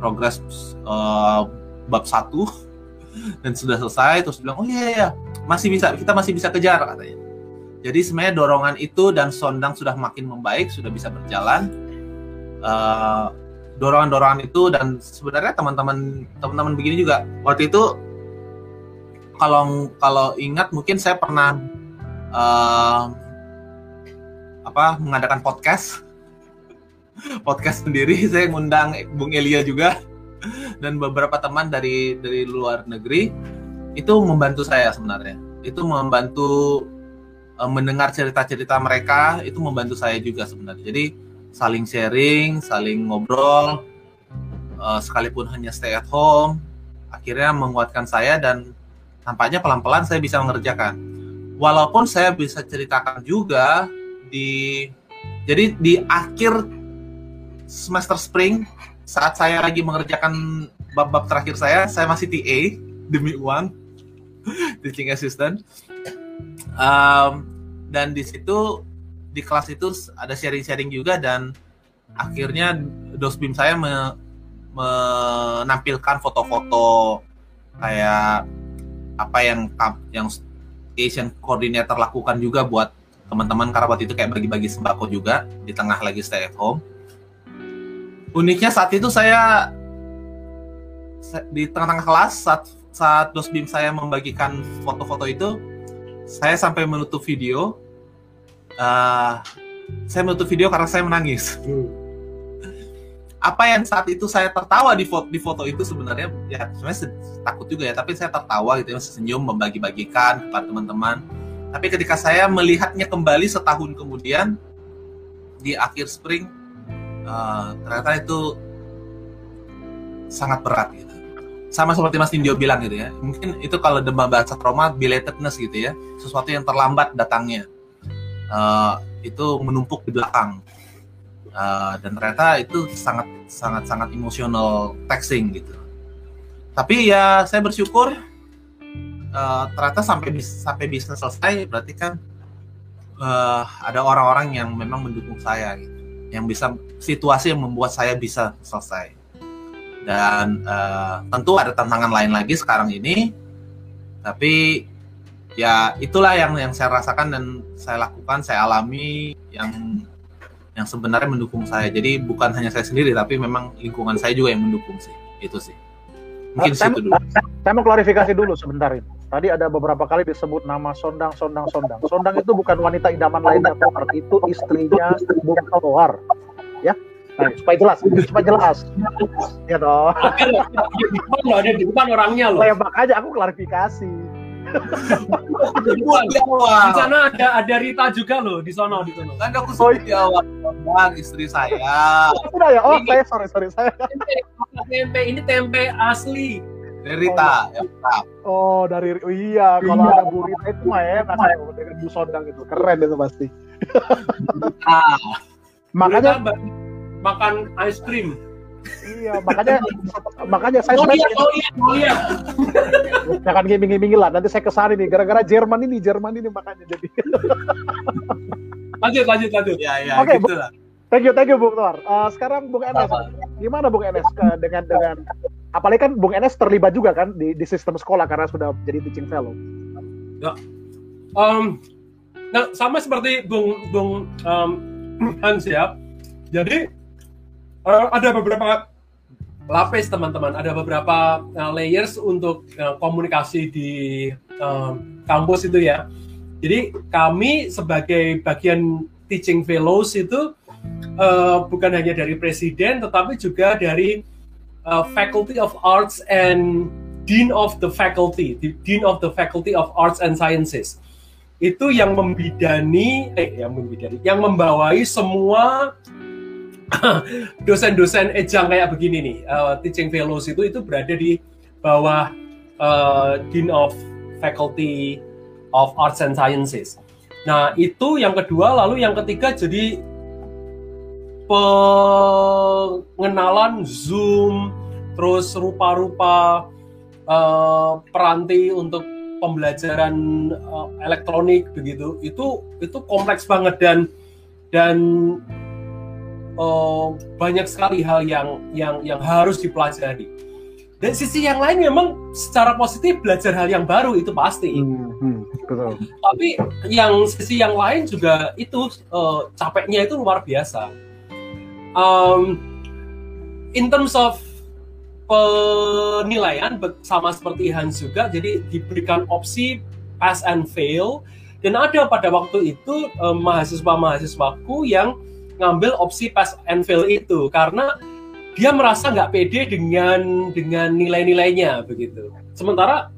progres uh, bab satu dan sudah selesai terus bilang oh iya iya masih bisa kita masih bisa kejar katanya. Jadi sebenarnya dorongan itu dan sondang sudah makin membaik sudah bisa berjalan. Uh, dorongan-dorongan itu dan sebenarnya teman-teman teman-teman begini juga waktu itu kalau kalau ingat mungkin saya pernah uh, apa mengadakan podcast. Podcast sendiri saya ngundang Bung Elia juga. Dan beberapa teman dari dari luar negeri. Itu membantu saya sebenarnya. Itu membantu uh, mendengar cerita-cerita mereka. Itu membantu saya juga sebenarnya. Jadi saling sharing saling ngobrol uh, sekalipun hanya stay at home akhirnya menguatkan saya dan nampaknya pelan-pelan saya bisa mengerjakan. Walaupun saya bisa ceritakan juga di jadi di akhir semester spring saat saya lagi mengerjakan bab-bab terakhir saya, saya masih TA demi uang, teaching assistant. Um, dan di situ di kelas itu ada sharing-sharing juga dan akhirnya dosbim saya me, menampilkan foto-foto kayak apa yang yang Asian Coordinator lakukan juga buat teman-teman karena waktu itu kayak bagi-bagi sembako juga di tengah lagi stay at home. Uniknya saat itu saya di tengah-tengah kelas saat saat dosbim saya membagikan foto-foto itu saya sampai menutup video. Uh, saya menutup video karena saya menangis. Hmm. apa yang saat itu saya tertawa di foto, di foto itu sebenarnya ya sebenarnya takut juga ya tapi saya tertawa gitu ya senyum membagi-bagikan kepada teman-teman tapi ketika saya melihatnya kembali setahun kemudian di akhir spring uh, ternyata itu sangat berat gitu. Sama seperti Mas Indio bilang gitu ya. Mungkin itu kalau demam bahasa trauma belatedness gitu ya, sesuatu yang terlambat datangnya. Uh, itu menumpuk di belakang. Uh, dan ternyata itu sangat sangat sangat emosional taxing gitu. Tapi ya saya bersyukur uh, ternyata sampai bis, sampai bisnis selesai berarti kan uh, ada orang-orang yang memang mendukung saya gitu yang bisa situasi yang membuat saya bisa selesai. Dan uh, tentu ada tantangan lain lagi sekarang ini, tapi ya itulah yang yang saya rasakan dan saya lakukan, saya alami yang yang sebenarnya mendukung saya. Jadi bukan hanya saya sendiri, tapi memang lingkungan saya juga yang mendukung sih. Itu sih. Mungkin saya, dulu. Saya mau klarifikasi dulu sebentar ini. Tadi ada beberapa kali disebut nama Sondang, Sondang, Sondang. Sondang itu bukan wanita idaman lainnya, Tohar. Itu istrinya Bung Tohar. Ya, Nah, supaya jelas, supaya jelas. Ya toh. Ada ada di depan orangnya loh. Lembak aja aku klarifikasi. di sana ada ada Rita juga loh di sana di sana. Kan aku sebut di awal bang istri saya. Sudah ya. Oh, saya sorry sorry saya. Tempe, tempe ini tempe asli Dari Rita, ya, mantap. Oh dari oh, iya kalau ada Bu Rita itu mah enak tuh, dengan Bu Sondang itu keren itu pasti. Ah, Makanya makan ice cream. iya makanya makanya saya Mau lihat, sebenarnya mau lihat, mau lihat. jangan gaming-gaming lah nanti saya ke sana nih gara-gara Jerman ini Jerman ini makanya jadi. Lanjut, lanjut, lanjut. ya ya Oke, gitu lah. Thank you, thank you Bung Tuar. Eh, sekarang Bung Enes, gimana Bung Enes ke- dengan dengan apalagi kan Bung Enes terlibat juga kan di, di sistem sekolah karena sudah jadi teaching fellow. Um, nah, sama seperti Bung Bung um, Hans ya. Jadi uh, ada beberapa lapis teman-teman, ada beberapa uh, layers untuk uh, komunikasi di um, kampus itu ya. Jadi kami sebagai bagian teaching fellows itu uh, bukan hanya dari presiden, tetapi juga dari uh, Faculty of Arts and Dean of the Faculty, Dean of the Faculty of Arts and Sciences. Itu yang membidani eh yang membidani yang membawai semua dosen-dosen ejang kayak begini nih uh, teaching fellows itu itu berada di bawah uh, dean of faculty of arts and sciences. Nah itu yang kedua lalu yang ketiga jadi pengenalan zoom terus rupa-rupa uh, peranti untuk pembelajaran uh, elektronik begitu. Itu itu kompleks banget dan dan uh, banyak sekali hal yang yang yang harus dipelajari. Dan sisi yang lain memang secara positif belajar hal yang baru itu pasti. Hmm, betul. tapi yang sisi yang lain juga itu uh, capeknya itu luar biasa um, in terms of penilaian sama seperti Hans juga jadi diberikan opsi pass and fail. Dan ada pada waktu itu eh, mahasiswa-mahasiswaku yang ngambil opsi pass and fail itu karena dia merasa nggak pede dengan dengan nilai-nilainya begitu. Sementara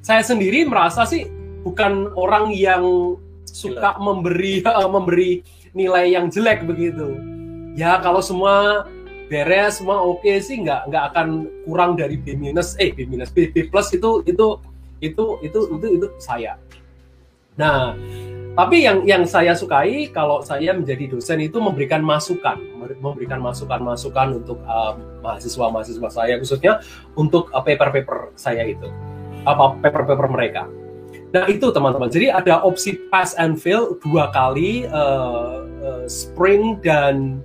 saya sendiri merasa sih bukan orang yang suka memberi memberi nilai yang jelek begitu ya kalau semua beres semua oke sih nggak nggak akan kurang dari B minus eh B minus B, B plus itu itu itu itu itu itu saya. Nah tapi yang yang saya sukai kalau saya menjadi dosen itu memberikan masukan memberikan masukan-masukan untuk uh, mahasiswa-mahasiswa saya khususnya untuk uh, paper-paper saya itu apa paper-paper mereka. Nah itu teman-teman. Jadi ada opsi pass and fail dua kali uh, uh, spring dan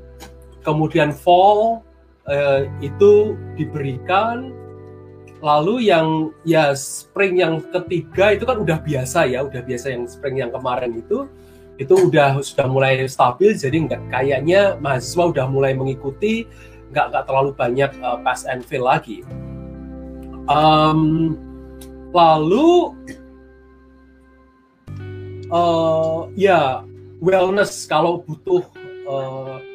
kemudian fall eh, itu diberikan. Lalu yang ya spring yang ketiga itu kan udah biasa ya udah biasa yang spring yang kemarin itu. Itu udah sudah mulai stabil jadi nggak kayaknya mahasiswa udah mulai mengikuti nggak nggak terlalu banyak eh, pass and fail lagi. Em, lalu eh, ya wellness. Kalau butuh eh,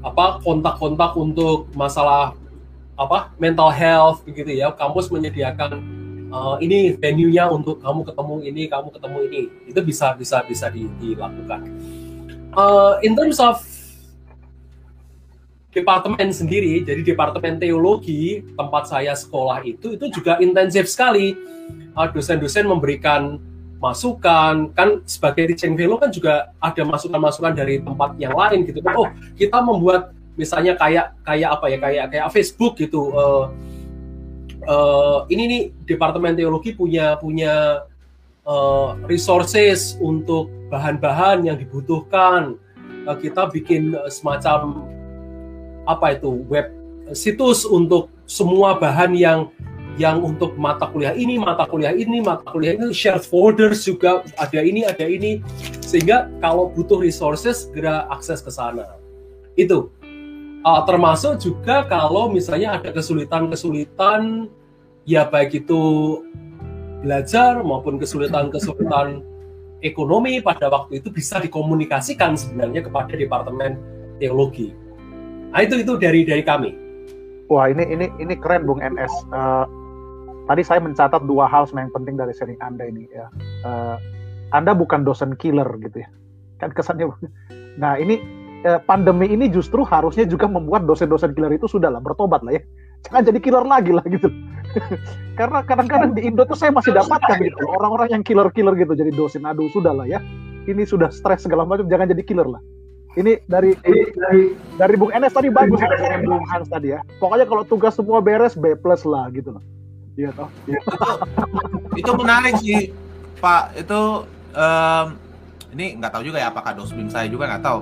apa kontak-kontak untuk masalah apa mental health begitu ya. Kampus menyediakan uh, ini venue-nya untuk kamu ketemu ini kamu ketemu ini. Itu bisa bisa bisa di- dilakukan. Uh, in terms of departemen sendiri jadi departemen teologi tempat saya sekolah itu itu juga intensif sekali. Uh, dosen-dosen memberikan masukan kan sebagai teaching fellow kan juga ada masukan-masukan dari tempat yang lain gitu. Oh kita membuat misalnya kayak kayak apa ya kayak kayak Facebook gitu eh eh, ini nih departemen teologi punya punya eh, resources untuk bahan-bahan yang dibutuhkan. Eh, kita bikin semacam apa itu web situs untuk semua bahan yang yang untuk mata kuliah ini, mata kuliah ini, mata kuliah ini, share folders juga ada ini, ada ini, sehingga kalau butuh resources segera akses ke sana. Itu Uh, termasuk juga kalau misalnya ada kesulitan-kesulitan, ya baik itu belajar maupun kesulitan-kesulitan ekonomi pada waktu itu bisa dikomunikasikan sebenarnya kepada departemen teologi. Nah, itu itu dari dari kami. Wah ini ini ini keren Bung NS. Eh, tadi saya mencatat dua hal yang penting dari sharing Anda ini ya. Eh, anda bukan dosen killer gitu ya. Kan kesannya. Nah ini eh, pandemi ini justru harusnya juga membuat dosen-dosen killer itu sudah lah bertobat lah ya. jangan jadi killer lagi lah gitu karena kadang-kadang di Indo tuh saya masih dapatkan gitu orang-orang yang killer-killer gitu jadi dosen aduh sudah lah ya ini sudah stres segala macam jangan jadi killer lah ini dari dari dari Bung Enes tadi bagus ya Bung Hans tadi ya pokoknya kalau tugas semua beres B plus lah gitu loh iya toh. Itu, itu menarik sih Pak. Itu um, ini nggak tahu juga ya apakah dosbim saya juga nggak tahu.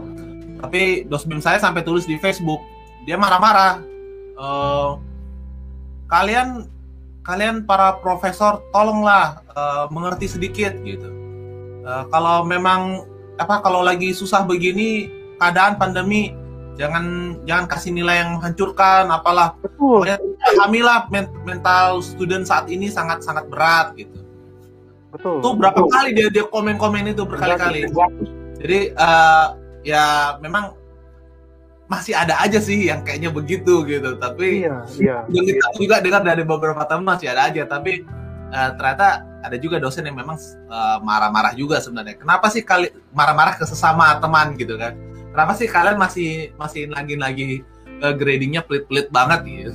Tapi dosbim saya sampai tulis di Facebook. Dia marah-marah. Uh, kalian kalian para profesor tolonglah uh, mengerti sedikit gitu. Uh, kalau memang apa kalau lagi susah begini keadaan pandemi jangan jangan kasih nilai yang menghancurkan apalah. Betul. Kami lah mental student saat ini sangat sangat berat gitu. Betul. Tuh berapa betul. kali dia dia komen komen itu berkali-kali. Jadi uh, ya memang masih ada aja sih yang kayaknya begitu gitu. Tapi iya, iya, yang kita juga dengar dari beberapa teman masih ada aja. Tapi uh, ternyata ada juga dosen yang memang marah marah-marah juga sebenarnya. Kenapa sih kali marah-marah ke sesama teman gitu kan kenapa sih kalian masih masih lagi-lagi uh, gradingnya pelit-pelit banget gitu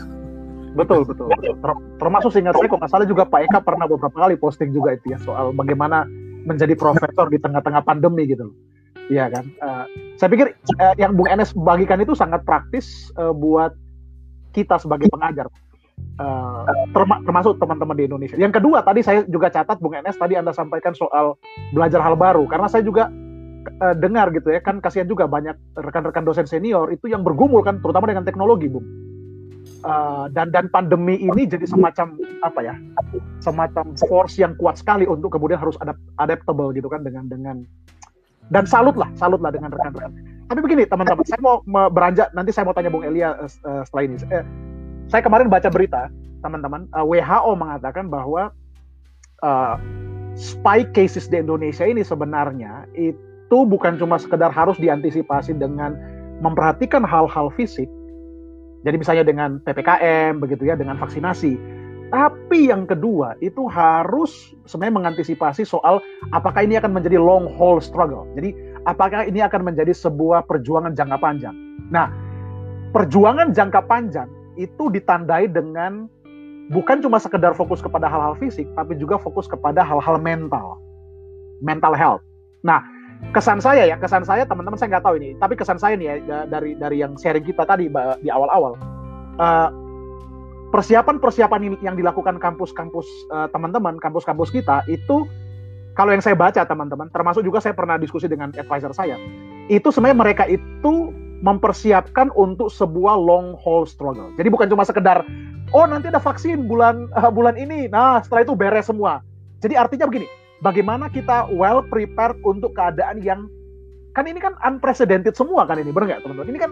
betul betul, betul. Ter termasuk seingat saya kok nggak salah juga Pak Eka pernah beberapa kali posting juga itu ya soal bagaimana menjadi profesor di tengah-tengah pandemi gitu loh Iya kan. Uh, saya pikir uh, yang Bung Enes bagikan itu sangat praktis uh, buat kita sebagai pengajar, uh, terma termasuk teman-teman di Indonesia. Yang kedua tadi saya juga catat Bung Enes tadi anda sampaikan soal belajar hal baru karena saya juga uh, dengar gitu ya kan kasihan juga banyak rekan-rekan dosen senior itu yang bergumul kan terutama dengan teknologi Bung. Uh, dan dan pandemi ini jadi semacam apa ya semacam force yang kuat sekali untuk kemudian harus adapt adaptable gitu kan dengan dengan dan salut lah, salut lah dengan rekan-rekan. Tapi begini teman-teman, saya mau beranjak nanti saya mau tanya Bung Elia uh, setelah ini. Uh, saya kemarin baca berita teman-teman, uh, WHO mengatakan bahwa uh, spike cases di Indonesia ini sebenarnya itu bukan cuma sekedar harus diantisipasi dengan memperhatikan hal-hal fisik. Jadi misalnya dengan PPKM begitu ya, dengan vaksinasi tapi yang kedua itu harus sebenarnya mengantisipasi soal apakah ini akan menjadi long haul struggle. Jadi apakah ini akan menjadi sebuah perjuangan jangka panjang. Nah, perjuangan jangka panjang itu ditandai dengan bukan cuma sekedar fokus kepada hal-hal fisik, tapi juga fokus kepada hal-hal mental, mental health. Nah, kesan saya ya, kesan saya teman-teman saya nggak tahu ini, tapi kesan saya nih ya dari dari yang sharing kita tadi di awal-awal. Uh, persiapan-persiapan yang dilakukan kampus-kampus uh, teman-teman, kampus-kampus kita itu kalau yang saya baca teman-teman, termasuk juga saya pernah diskusi dengan advisor saya, itu sebenarnya mereka itu mempersiapkan untuk sebuah long haul struggle. Jadi bukan cuma sekedar oh nanti ada vaksin bulan uh, bulan ini, nah setelah itu beres semua. Jadi artinya begini, bagaimana kita well prepared untuk keadaan yang kan ini kan unprecedented semua kan ini, benar nggak teman-teman? Ini kan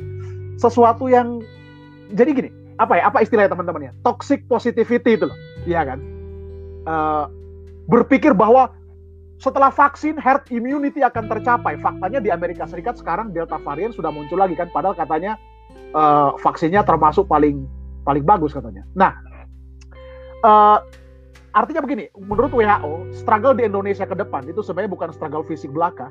sesuatu yang jadi gini, apa ya apa istilahnya teman-teman ya? Toxic positivity itu loh iya kan? Uh, berpikir bahwa setelah vaksin herd immunity akan tercapai. Faktanya di Amerika Serikat sekarang delta varian sudah muncul lagi kan padahal katanya uh, vaksinnya termasuk paling paling bagus katanya. Nah uh, artinya begini menurut WHO struggle di Indonesia ke depan itu sebenarnya bukan struggle fisik belaka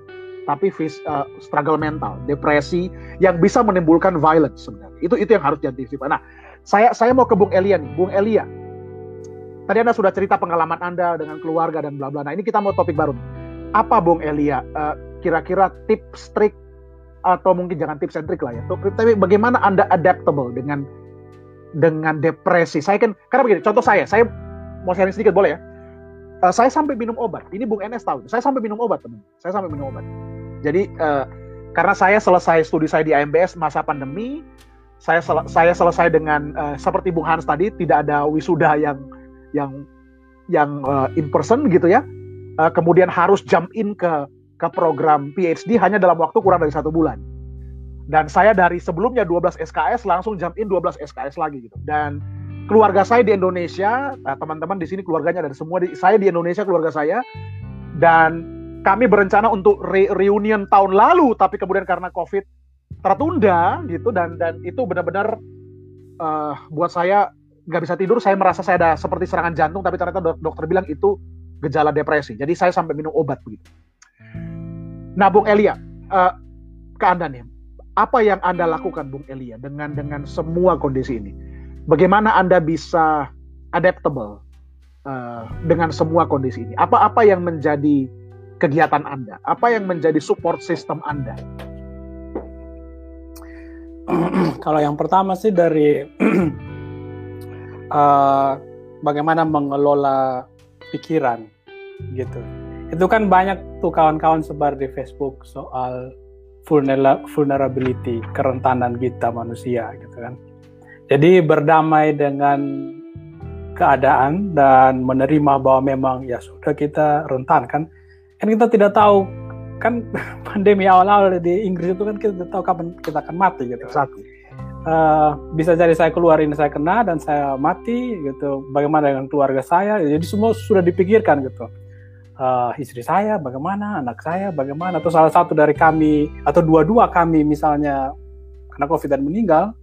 tapi vis, uh, struggle mental, depresi yang bisa menimbulkan violence sebenarnya. Itu itu yang harus diantisipasi. Nah, saya saya mau ke Bung Elia nih, Bung Elia. Tadi Anda sudah cerita pengalaman Anda dengan keluarga dan bla bla. Nah, ini kita mau topik baru. Apa Bung Elia uh, kira-kira tips trik atau mungkin jangan tips and lah ya. Tapi bagaimana Anda adaptable dengan dengan depresi? Saya kan karena begini, contoh saya, saya mau sharing sedikit boleh ya? Uh, saya sampai minum obat. Ini Bung Enes tahu. Saya sampai minum obat, teman. Saya sampai minum obat. Jadi uh, karena saya selesai studi saya di AMBS masa pandemi, saya sel saya selesai dengan uh, seperti Bung Hans tadi tidak ada wisuda yang yang yang uh, in person gitu ya uh, kemudian harus jump in ke ke program PhD hanya dalam waktu kurang dari satu bulan dan saya dari sebelumnya 12 SKS langsung jump in 12 SKS lagi gitu dan keluarga saya di Indonesia teman-teman di sini keluarganya dari semua di, saya di Indonesia keluarga saya. Dan kami berencana untuk re reunion tahun lalu tapi kemudian karena COVID tertunda gitu dan dan itu benar-benar uh, buat saya nggak bisa tidur. Saya merasa saya ada seperti serangan jantung tapi ternyata dok dokter bilang itu gejala depresi. Jadi saya sampai minum obat begitu. Nah Bung Elia uh, ke anda nih. Apa yang anda lakukan Bung Elia dengan dengan semua kondisi ini bagaimana anda bisa adaptable uh, dengan semua kondisi ini? Apa-apa yang menjadi kegiatan anda? Apa yang menjadi support system anda? Kalau yang pertama sih dari uh, bagaimana mengelola pikiran gitu. Itu kan banyak tuh kawan-kawan sebar di Facebook soal vulnerability, kerentanan kita manusia gitu kan. Jadi berdamai dengan keadaan dan menerima bahwa memang ya sudah kita rentan kan. Kan kita tidak tahu. Kan pandemi awal-awal di Inggris itu kan kita tidak tahu kapan kita akan mati gitu. Satu uh, bisa jadi saya keluar ini saya kena dan saya mati gitu. Bagaimana dengan keluarga saya? Jadi semua sudah dipikirkan gitu. Uh, istri saya bagaimana? Anak saya bagaimana? Atau salah satu dari kami atau dua-dua kami misalnya kena covid dan meninggal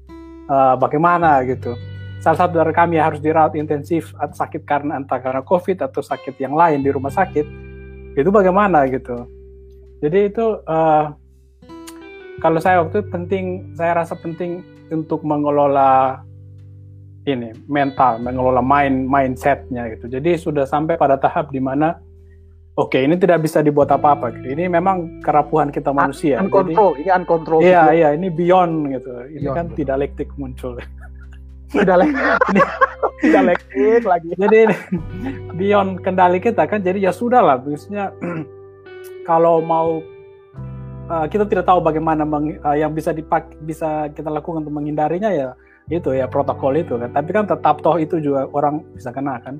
uh, bagaimana gitu salah satu dari kami harus dirawat intensif atau sakit karena entah karena covid atau sakit yang lain di rumah sakit itu bagaimana gitu jadi itu uh, kalau saya waktu itu penting saya rasa penting untuk mengelola ini mental, mengelola mind mindsetnya gitu. Jadi sudah sampai pada tahap di mana oke ini tidak bisa dibuat apa-apa. Ini memang kerapuhan kita manusia. Uncontrol, Jadi, ini uncontrol. Iya iya ini beyond gitu. Ini beyond, kan betul. tidak lektik muncul. Tidak lektik. tidak lektik lagi. Jadi beyond kendali kita kan. Jadi ya sudah lah. Biasanya kalau mau uh, kita tidak tahu bagaimana meng, uh, yang bisa dipak bisa kita lakukan untuk menghindarinya ya itu ya protokol itu kan tapi kan tetap toh itu juga orang bisa kena kan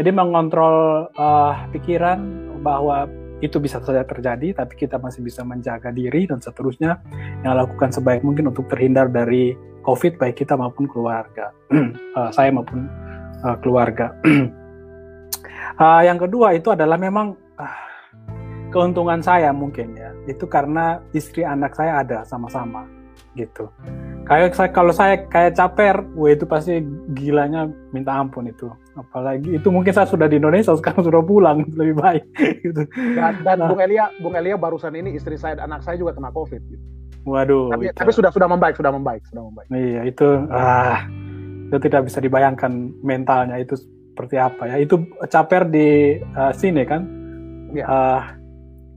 jadi mengontrol uh, pikiran bahwa itu bisa saja terjadi tapi kita masih bisa menjaga diri dan seterusnya. Yang lakukan sebaik mungkin untuk terhindar dari covid baik kita maupun keluarga. Uh, saya maupun uh, keluarga. Uh, yang kedua itu adalah memang uh, keuntungan saya mungkin ya. Itu karena istri anak saya ada sama-sama gitu kayak saya kalau saya kayak caper wah itu pasti gilanya minta ampun itu. Apalagi itu mungkin saya sudah di Indonesia sekarang sudah pulang lebih baik gitu. Dan, dan nah. Bung Elia Bung Elia barusan ini istri saya dan anak saya juga kena covid gitu. Waduh tapi, tapi sudah sudah membaik sudah membaik sudah membaik. Iya itu ah itu tidak bisa dibayangkan mentalnya itu seperti apa ya. Itu caper di uh, sini kan? Ya. uh,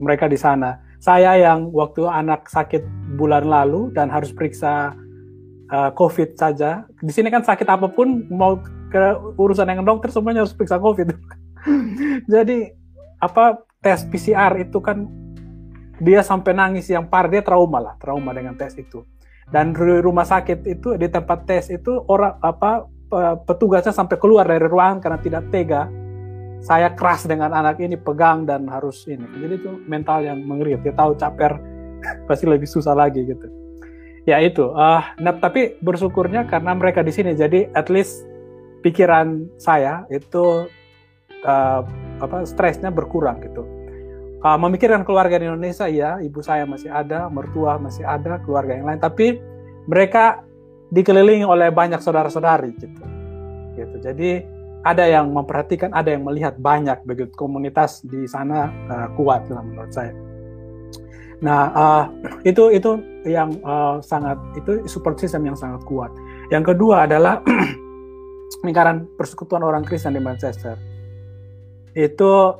mereka di sana. Saya yang waktu anak sakit bulan lalu dan harus periksa uh, COVID saja. Di sini kan sakit apa pun mau ke urusan yang dokter semuanya harus periksa COVID. Jadi apa tes PCR itu kan dia sampai nangis yang par dia trauma lah, trauma dengan tes itu. Dan di rumah sakit itu di tempat tes itu orang apa petugasnya sampai keluar dari ruangan karena tidak tega saya keras dengan anak ini pegang dan harus ini jadi itu mental yang mengerikan dia tahu caper pasti lebih susah lagi gitu ya itu. Uh, nah tapi bersyukurnya karena mereka di sini. Jadi at least pikiran saya itu uh, apa stresnya berkurang gitu. Uh, memikirkan keluarga di Indonesia ya ibu saya masih ada mertua masih ada keluarga yang lain. Tapi mereka dikelilingi oleh banyak saudara-saudari gitu. Gitu. Jadi ada yang memperhatikan, ada yang melihat banyak begitu. Komunitas di sana uh, kuat lah menurut saya. Nah uh, itu itu yang uh, sangat itu support system yang sangat kuat. Yang kedua adalah lingkaran persekutuan orang Kristen di Manchester. Itu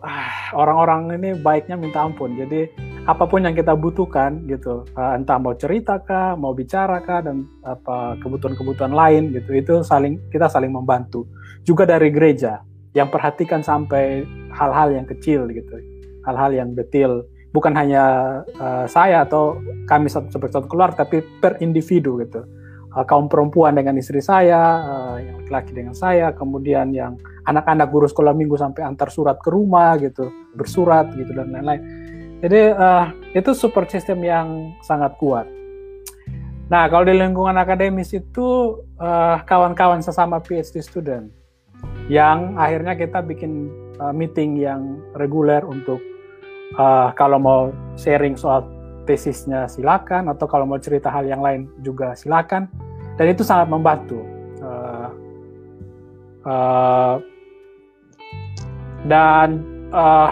orang-orang ini baiknya minta ampun. Jadi apa pun yang kita butuhkan gitu, uh, entah mau cerita kah, mau bicara kah dan apa kebutuhan-kebutuhan lain gitu, itu saling kita saling membantu. Juga dari gereja yang perhatikan sampai hal-hal yang kecil gitu, hal-hal yang detail. Bukan hanya uh, saya atau kami sebagai satu keluarga, tapi per individu gitu. Uh, kaum perempuan dengan istri saya, uh, yang laki-laki dengan saya, kemudian yang anak-anak guru sekolah minggu sampai antar surat ke rumah gitu, bersurat gitu dan lain-lain jadi uh, itu support system yang sangat kuat. Nah, kalau di lingkungan akademis itu uh, kawan-kawan sesama PhD student yang akhirnya kita bikin uh, meeting yang reguler untuk uh, kalau mau sharing soal tesisnya silakan atau kalau mau cerita hal yang lain juga silakan dan itu sangat membantu. Uh, uh, dan uh,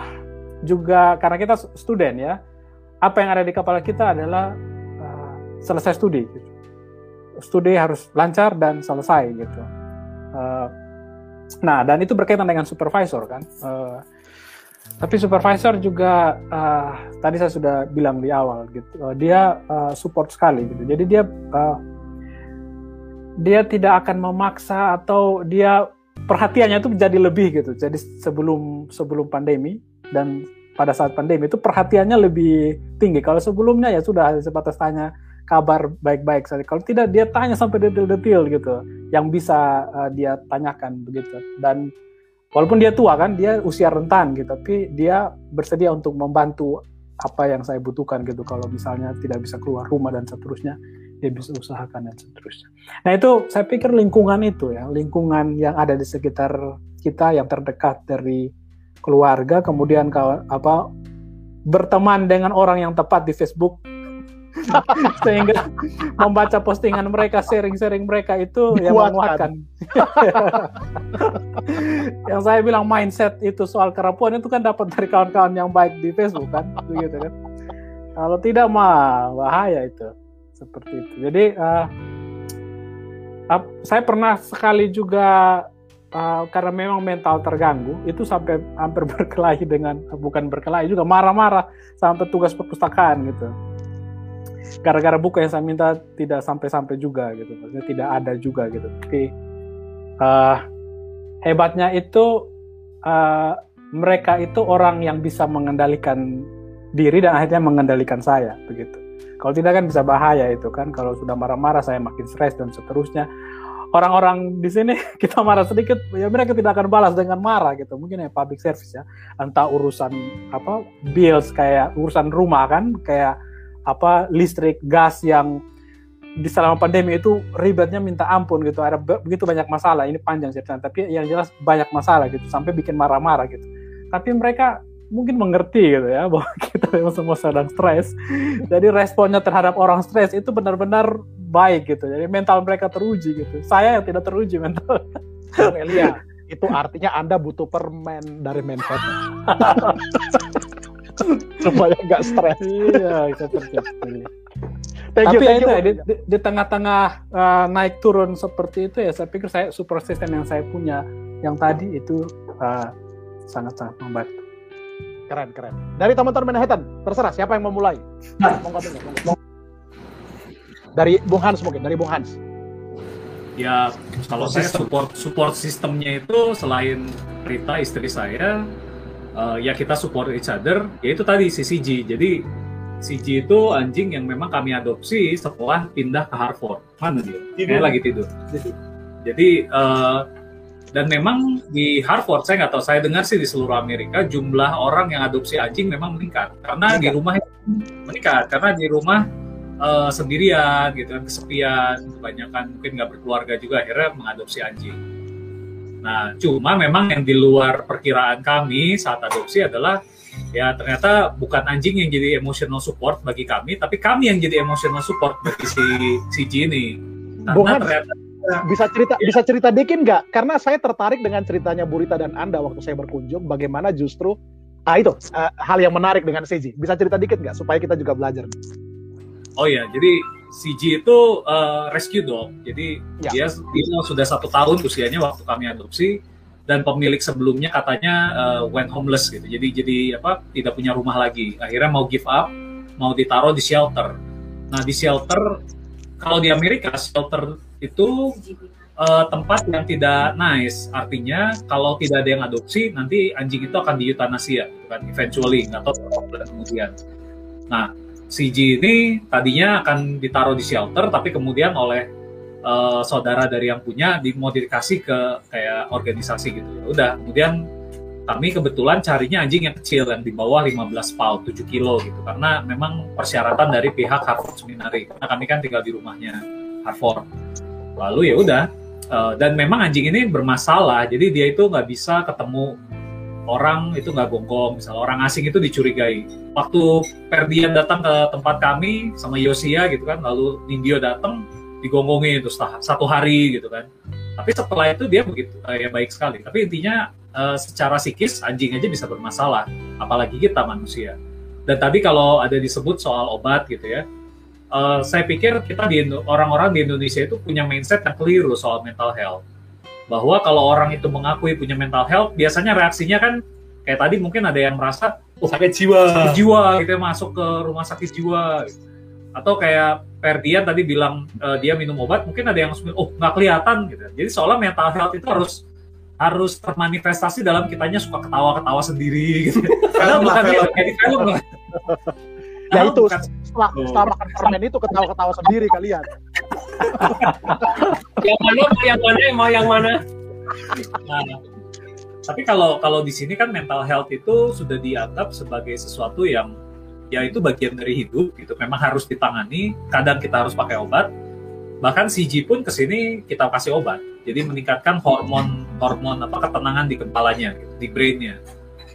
juga karena kita student ya, apa yang ada di kepala kita adalah uh, selesai studi. Gitu. Studi harus lancar dan selesai gitu. Uh, nah, dan itu berkaitan dengan supervisor kan. Uh, tapi supervisor juga uh, tadi saya sudah bilang di awal gitu, uh, dia uh, support sekali gitu. Jadi dia uh, dia tidak akan memaksa atau dia perhatiannya itu menjadi lebih gitu. Jadi sebelum sebelum pandemi dan pada saat pandemi itu perhatiannya lebih tinggi. Kalau sebelumnya ya sudah sebatas tanya kabar baik-baik saja. Kalau tidak dia tanya sampai detail-detail gitu, yang bisa uh, dia tanyakan begitu. Dan walaupun dia tua kan, dia usia rentan gitu, tapi dia bersedia untuk membantu apa yang saya butuhkan gitu. Kalau misalnya tidak bisa keluar rumah dan seterusnya, dia bisa usahakan dan seterusnya. Nah itu saya pikir lingkungan itu ya, lingkungan yang ada di sekitar kita yang terdekat dari keluarga, kemudian apa berteman dengan orang yang tepat di Facebook sehingga membaca postingan mereka, sharing-sharing mereka itu yang menguatkan. yang saya bilang mindset itu soal kerapuan itu kan dapat dari kawan-kawan yang baik di Facebook kan, begitu kan. Kalau tidak mah bahaya itu seperti itu. Jadi uh, saya pernah sekali juga uh, karena memang mental terganggu itu sampai hampir berkelahi dengan bukan berkelahi juga marah-marah sampai tugas perpustakaan gitu gara-gara buku yang saya minta tidak sampai-sampai juga gitu. Maksudnya tidak ada juga gitu. Tapi uh, hebatnya itu uh, mereka itu orang yang bisa mengendalikan diri dan akhirnya mengendalikan saya begitu. Kalau tidak kan bisa bahaya itu kan. Kalau sudah marah-marah saya makin stres dan seterusnya. Orang-orang di sini kita marah sedikit ya mereka tidak akan balas dengan marah gitu. Mungkin ya public service ya. Entah urusan apa bills kayak urusan rumah kan kayak apa listrik gas yang di selama pandemi itu ribetnya minta ampun gitu. Ada begitu banyak masalah ini panjang ceritanya tapi yang jelas banyak masalah gitu sampai bikin marah-marah gitu. Tapi mereka mungkin mengerti gitu ya bahwa kita memang semua sedang stres. Jadi responnya terhadap orang stres itu benar-benar baik gitu. Jadi mental mereka teruji gitu. Saya yang tidak teruji mental. Elia itu artinya anda butuh permen dari Menfed supaya nggak stres. Iya, seperti itu. Thank Tapi you, thank itu ya, di, di, di tengah-tengah uh, naik turun seperti itu ya, saya pikir saya super system yang saya punya yang tadi itu uh, sangat-sangat membantu. Keren, keren. Dari teman-teman Manhattan, terserah siapa yang memulai. Nah. Dari Bung Hans mungkin, dari Bung Hans. Ya, kalau saya support support sistemnya itu selain Rita istri saya, uh, ya kita support each other ya itu tadi CCG jadi CG itu anjing yang memang kami adopsi setelah pindah ke Harvard. Mana dia? Dia lagi tidur. Jadi uh, dan memang di Harvard saya nggak tahu saya dengar sih di seluruh Amerika jumlah orang yang adopsi anjing memang meningkat. Karena meningkat. di rumah meningkat. Karena di rumah uh, sendirian gitu kan kesepian kebanyakan mungkin nggak berkeluarga juga akhirnya mengadopsi anjing Nah, cuma memang yang di luar perkiraan kami saat adopsi adalah ya ternyata bukan anjing yang jadi emotional support bagi kami, tapi kami yang jadi emotional support bagi si si ini. Karena ternyata bisa cerita ya. bisa cerita dikit nggak? Karena saya tertarik dengan ceritanya Burita dan Anda waktu saya berkunjung, bagaimana justru ah itu uh, hal yang menarik dengan CG. Bisa cerita dikit nggak supaya kita juga belajar? Oh ya, jadi CG itu uh, rescue dog. Jadi ya. dia, dia sudah satu tahun usianya waktu kami adopsi dan pemilik sebelumnya katanya uh, went homeless gitu. Jadi jadi apa tidak punya rumah lagi. Akhirnya mau give up, mau ditaruh di shelter. Nah di shelter kalau di Amerika shelter itu uh, tempat yang tidak nice. Artinya kalau tidak ada yang adopsi nanti anjing itu akan diutanasia, gitu kan? Eventually berapa kemudian. Nah CG ini tadinya akan ditaruh di shelter, tapi kemudian oleh uh, saudara dari yang punya dimodifikasi ke kayak organisasi gitu. Ya udah, kemudian kami kebetulan carinya anjing yang kecil yang di bawah 15 pound, 7 kilo gitu. Karena memang persyaratan dari pihak Harvard Seminary. Karena kami kan tinggal di rumahnya Harvard. Lalu ya udah, uh, dan memang anjing ini bermasalah, jadi dia itu nggak bisa ketemu orang itu nggak gonggong, misalnya orang asing itu dicurigai. Waktu Perdian datang ke tempat kami sama Yosia gitu kan, lalu Nindyo datang digonggongin itu satu hari gitu kan. Tapi setelah itu dia begitu eh, ya baik sekali. Tapi intinya uh, secara psikis anjing aja bisa bermasalah, apalagi kita manusia. Dan tadi kalau ada disebut soal obat gitu ya, uh, saya pikir kita di orang-orang di Indonesia itu punya mindset yang keliru soal mental health bahwa kalau orang itu mengakui punya mental health biasanya reaksinya kan kayak tadi mungkin ada yang merasa Oh, sakit jiwa. sakit jiwa gitu ya, masuk ke rumah sakit jiwa gitu. atau kayak Ferdian tadi bilang eh, dia minum obat mungkin ada yang oh nggak kelihatan gitu jadi seolah mental health itu harus harus termanifestasi dalam kitanya suka ketawa-ketawa sendiri gitu. Lah, bukan film. kayak di film lah. Ya itu bukan- setelah, setelah makan permen itu ketawa-ketawa sendiri kalian. Yang mana? Yang mana? Mau yang mana? Nah, tapi kalau kalau di sini kan mental health itu sudah dianggap sebagai sesuatu yang ya itu bagian dari hidup gitu. Memang harus ditangani. Kadang kita harus pakai obat. Bahkan CG pun ke sini kita kasih obat. Jadi meningkatkan hormon hormon apa ketenangan di kepalanya, gitu, di brainnya.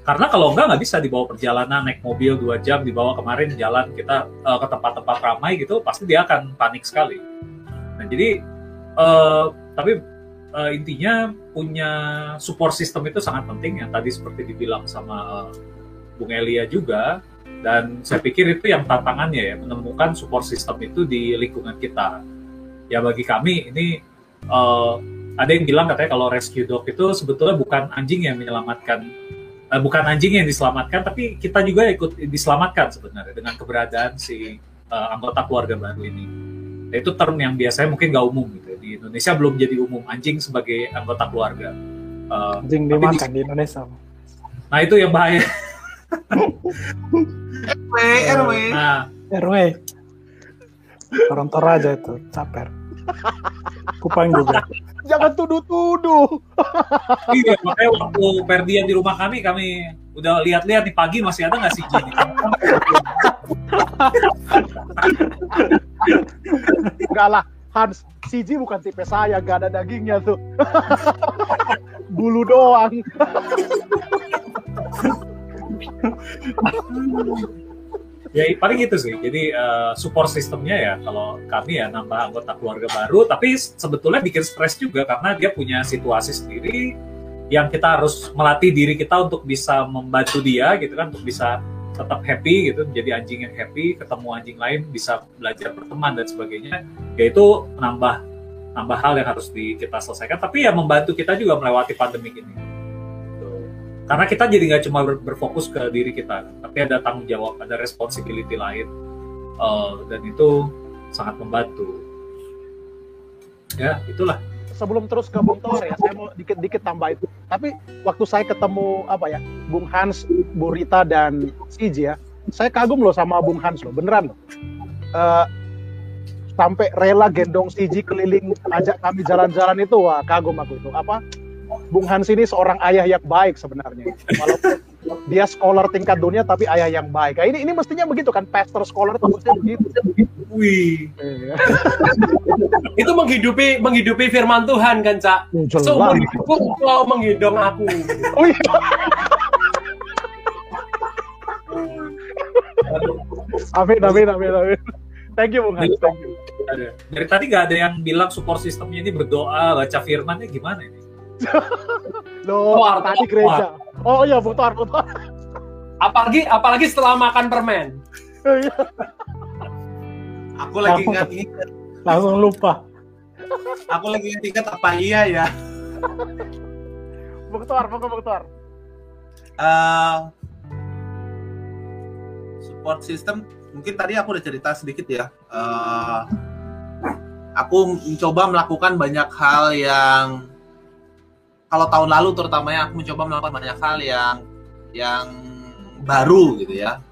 Karena kalau enggak nggak bisa dibawa perjalanan naik mobil dua jam dibawa kemarin jalan kita eh, ke tempat-tempat ramai gitu pasti dia akan panik sekali. Nah jadi eh, tapi eh, intinya punya support system itu sangat penting yang tadi seperti dibilang sama eh, Bung Elia juga. Dan saya pikir itu yang tantangannya ya menemukan support system itu di lingkungan kita. Ya bagi kami ini eh, ada yang bilang katanya kalau rescue dog itu sebetulnya bukan anjing yang menyelamatkan eh, bukan anjing yang diselamatkan tapi kita juga ikut diselamatkan sebenarnya dengan keberadaan si eh, anggota keluarga baru ini. Nah, itu term yang biasanya mungkin nggak umum gitu ya. Di Indonesia belum jadi umum anjing sebagai anggota keluarga Eh, Anjing Tapi dimakan di Indonesia. nah itu yang bahaya RW, RW. nah RW. Orang Toraja itu, caper. Kupang juga. Jangan tuduh-tuduh. iya makanya waktu Ferdian di rumah kami kami udah lihat-lihat nih pagi masih ada nggak sih Jin Enggak lah, Hans, CG bukan tipe saya, gak ada dagingnya tuh. Bulu doang. ya paling itu sih jadi eh, support sistemnya ya kalau kami ya nambah anggota keluarga baru tapi sebetulnya bikin stres juga karena dia punya situasi sendiri yang kita harus melatih diri kita untuk bisa membantu dia gitu kan untuk bisa tetap happy gitu menjadi anjing yang happy ketemu anjing lain bisa belajar berteman dan sebagainya yaitu nambah nambah hal yang harus di, kita selesaikan. Tapi ya membantu kita juga melewati pandemi ini. Gitu. karena kita jadi nggak cuma ber- berfokus ke diri kita tapi ada tanggung jawab ada responsibility lain. Eh, dan itu sangat membantu. Ya itulah Sebelum terus ke Bung Tor ya, saya mau dikit-dikit tambah itu. Tapi waktu saya ketemu apa ya, Bung Hans, Bu Rita dan CG ya, saya kagum loh sama Bung Hans loh, beneran loh. Eh, sampai rela gendong CG keliling ajak kami jalan-jalan itu wah kagum aku itu. Apa? Bung Hans ini seorang ayah yang baik sebenarnya. Walaupun dia scholar tingkat dunia tapi ayah yang baik. Nah, ini ini mestinya begitu kan? Pastor scholar itu mestinya begitu wih Iya. Itu menghidupi menghidupi firman Tuhan kan, Cak. Seumur hidupku kau menggendong aku. Oh iya. Amin, amin, amin, amin. Thank you, Bung Hans. Thank you. dari tadi nggak ada yang bilang support sistemnya ini berdoa baca firmannya gimana ini Loh, Tuar, tadi tuar. gereja. Oh iya, Bung Tuar. Apalagi apalagi setelah makan permen. Aku lagi ingat-ingat, Langsung lupa. aku lagi ingat-ingat apa iya ya. Bung Tuar, Bung Bung Tuar. Eh, support system mungkin tadi aku udah cerita sedikit ya. Eh, aku mencoba melakukan banyak hal yang kalau tahun lalu terutamanya aku mencoba melakukan banyak hal yang yang baru gitu ya.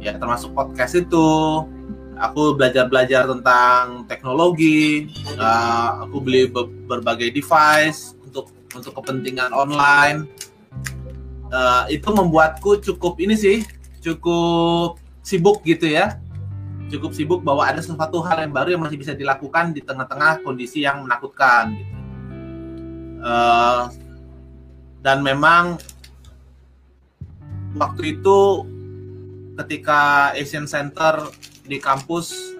Ya termasuk podcast itu. Aku belajar-belajar tentang teknologi. eh, aku beli be- berbagai device untuk untuk kepentingan online eh, itu membuatku cukup ini sih cukup sibuk gitu ya cukup sibuk bahwa ada sesuatu hal yang baru yang masih bisa dilakukan di tengah-tengah kondisi yang menakutkan gitu. Eh, dan memang waktu itu ketika Asian Center di kampus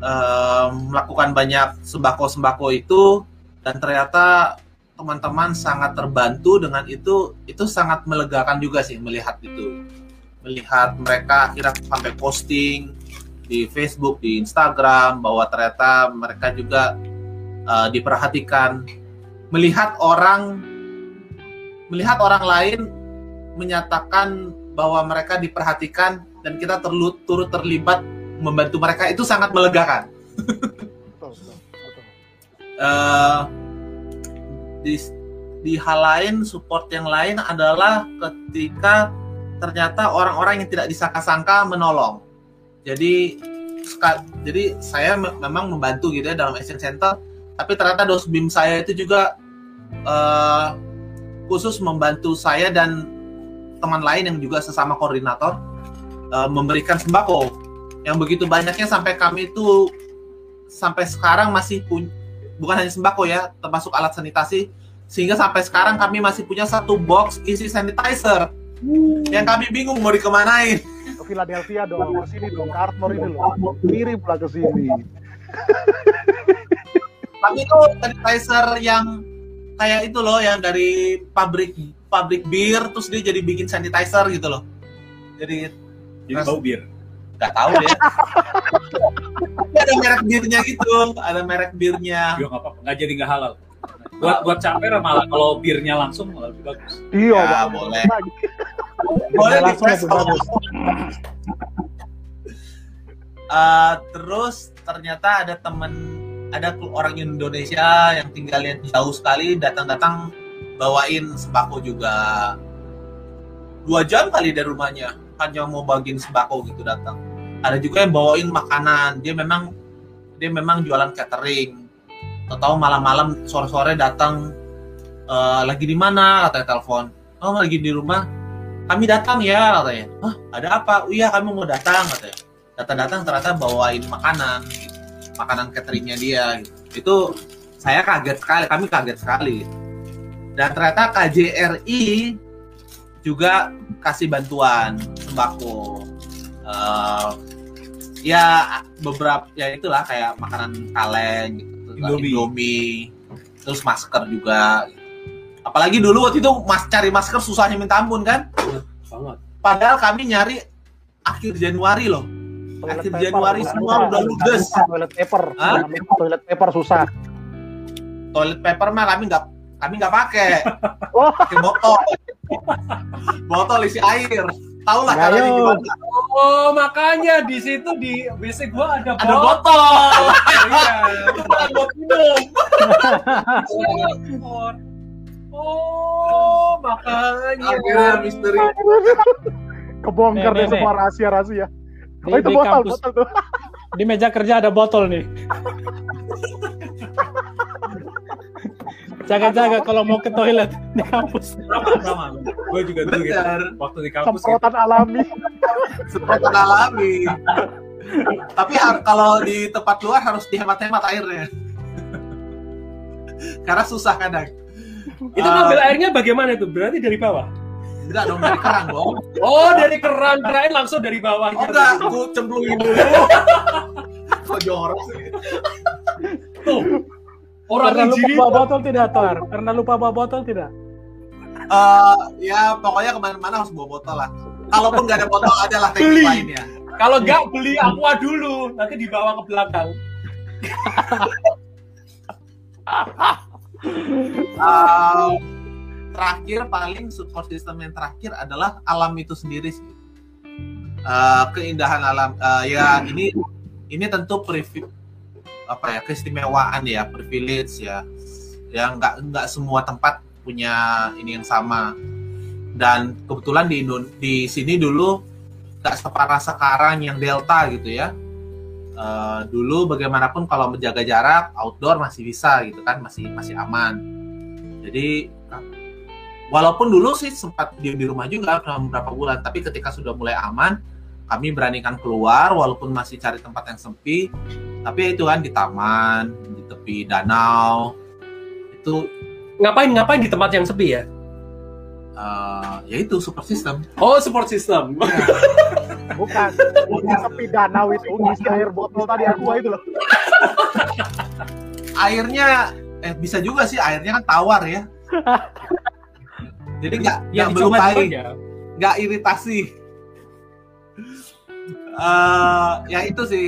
eh, melakukan banyak sembako-sembako itu dan ternyata teman-teman sangat terbantu dengan itu itu sangat melegakan juga sih melihat itu. Melihat mereka akhirnya sampai posting di Facebook di Instagram bahwa ternyata mereka juga uh, diperhatikan. Melihat orang melihat orang lain menyatakan bahwa mereka diperhatikan dan kita terlu, turut terlibat membantu mereka itu sangat melegakan. Betul, betul, betul. Eh, di di hal lain support yang lain adalah ketika ternyata orang-orang yang tidak disangka-sangka menolong. Jadi jadi saya me- memang membantu gitu ya dalam Asian Center, tapi ternyata dos bim saya itu juga eh, khusus membantu saya dan teman lain yang juga sesama koordinator eh, memberikan sembako yang begitu banyaknya sampai kami itu sampai sekarang masih punya bukan hanya sembako ya termasuk alat sanitasi sehingga sampai sekarang kami masih punya satu box isi sanitizer yang kami bingung mau dikemanain Ke Philadelphia dong, ke sini dong, ke ini loh. Mirip lah ke sini. tapi itu sanitizer yang kayak itu loh yang dari pabrik pabrik bir terus dia jadi bikin sanitizer gitu loh jadi Jadi bau bir. Nggak tahu deh ada merek birnya gitu ada merek birnya Ya nggak apa-apa, nggak jadi nggak halal. Buat buat caper malah kalau birnya langsung malah lebih bagus. Iya, Ya, boleh. Lagi. boleh di press lebih kalau bagus. Eh, terus ternyata ada temen ada orang Indonesia yang tinggalnya jauh sekali datang-datang bawain sembako juga dua jam kali dari rumahnya hanya mau bagiin sembako gitu datang ada juga yang bawain makanan. Dia memang dia memang jualan catering. Tahu malam-malam sore-sore datang "Eh, lagi di mana? Katanya telepon. Oh lagi di rumah. Kami datang ya katanya. Hah, ada apa? Oh, iya kami mau datang katanya. Datang-datang ternyata bawain makanan. Gitu. makanan cateringnya dia gitu. itu saya kaget sekali kami kaget sekali. Dan ternyata KJRI juga kasih bantuan sembako Eh, ya beberapa ya itulah kayak makanan kaleng gitu terus Indomie. Indomie, terus masker juga apalagi dulu waktu itu mas cari masker susahnya minta ampun kan Banget. padahal kami nyari akhir Januari loh Toilet Akhir paper, Januari semua udah ludes. Toilet paper, Hah? Toilet paper susah. toilet paper mah kami nggak kami nggak pakai Oh. pakai botol botol isi air tahu lah Ayo. caranya gimana Oh, makanya di situ di WC gua ada ada botol. botol Iya. itu bukan buat minum Oh, makanya. akhirnya misteri Kebongkar deh semua rahasia-rahasia. Di, Oh itu botol, kampus, botol tuh. di meja kerja ada botol nih. Jaga-jaga kalau mau ke toilet di kampus. Sama, sama. Gue juga dulu gitu. Waktu di kampus gitu. Semprotan alami. semprotan alami tapi har- kalau di tempat luar harus dihemat-hemat airnya karena susah kadang Itu Ah. ngambil airnya bagaimana itu? Berarti dari bawah. enggak dong dari keran dong Oh, dari keran, kirain langsung dari bawah. oh enggak aku cemplungin dulu kok jorok sih Tuh. Orang Karena lupa bawa botol tidak, Tor? Karena lupa bawa botol tidak? Eh, ya pokoknya ke mana-mana harus bawa botol lah. Kalaupun nggak ada botol ada lah teknik Beli. lainnya. kalau nggak beli aqua dulu, nanti dibawa ke belakang. Eh, terakhir paling support system yang terakhir adalah alam itu sendiri sih. Eh, keindahan alam eh, ya ini ini tentu privi, apa ya keistimewaan ya privilege ya. Yang nggak nggak semua tempat punya ini yang sama. Dan kebetulan di di sini dulu nggak separah sekarang yang delta gitu ya. Eh, dulu bagaimanapun kalau menjaga jarak outdoor masih bisa gitu kan masih masih aman. Jadi walaupun dulu sih sempat di, di rumah juga selama beberapa bulan tapi ketika sudah mulai aman kami beranikan keluar walaupun masih cari tempat yang sepi tapi ya itu kan di taman di tepi danau itu Ngapain ngapain di tempat yang sepi ya? eh, ya itu super system Oh, support system. Bukan. Bukan tepi danau itu ngisi air botol tadi aqua itu loh. airnya eh bisa juga sih airnya kan tawar ya jadi nggak Ya, dulu aja. nggak iritasi Eh, ya itu sih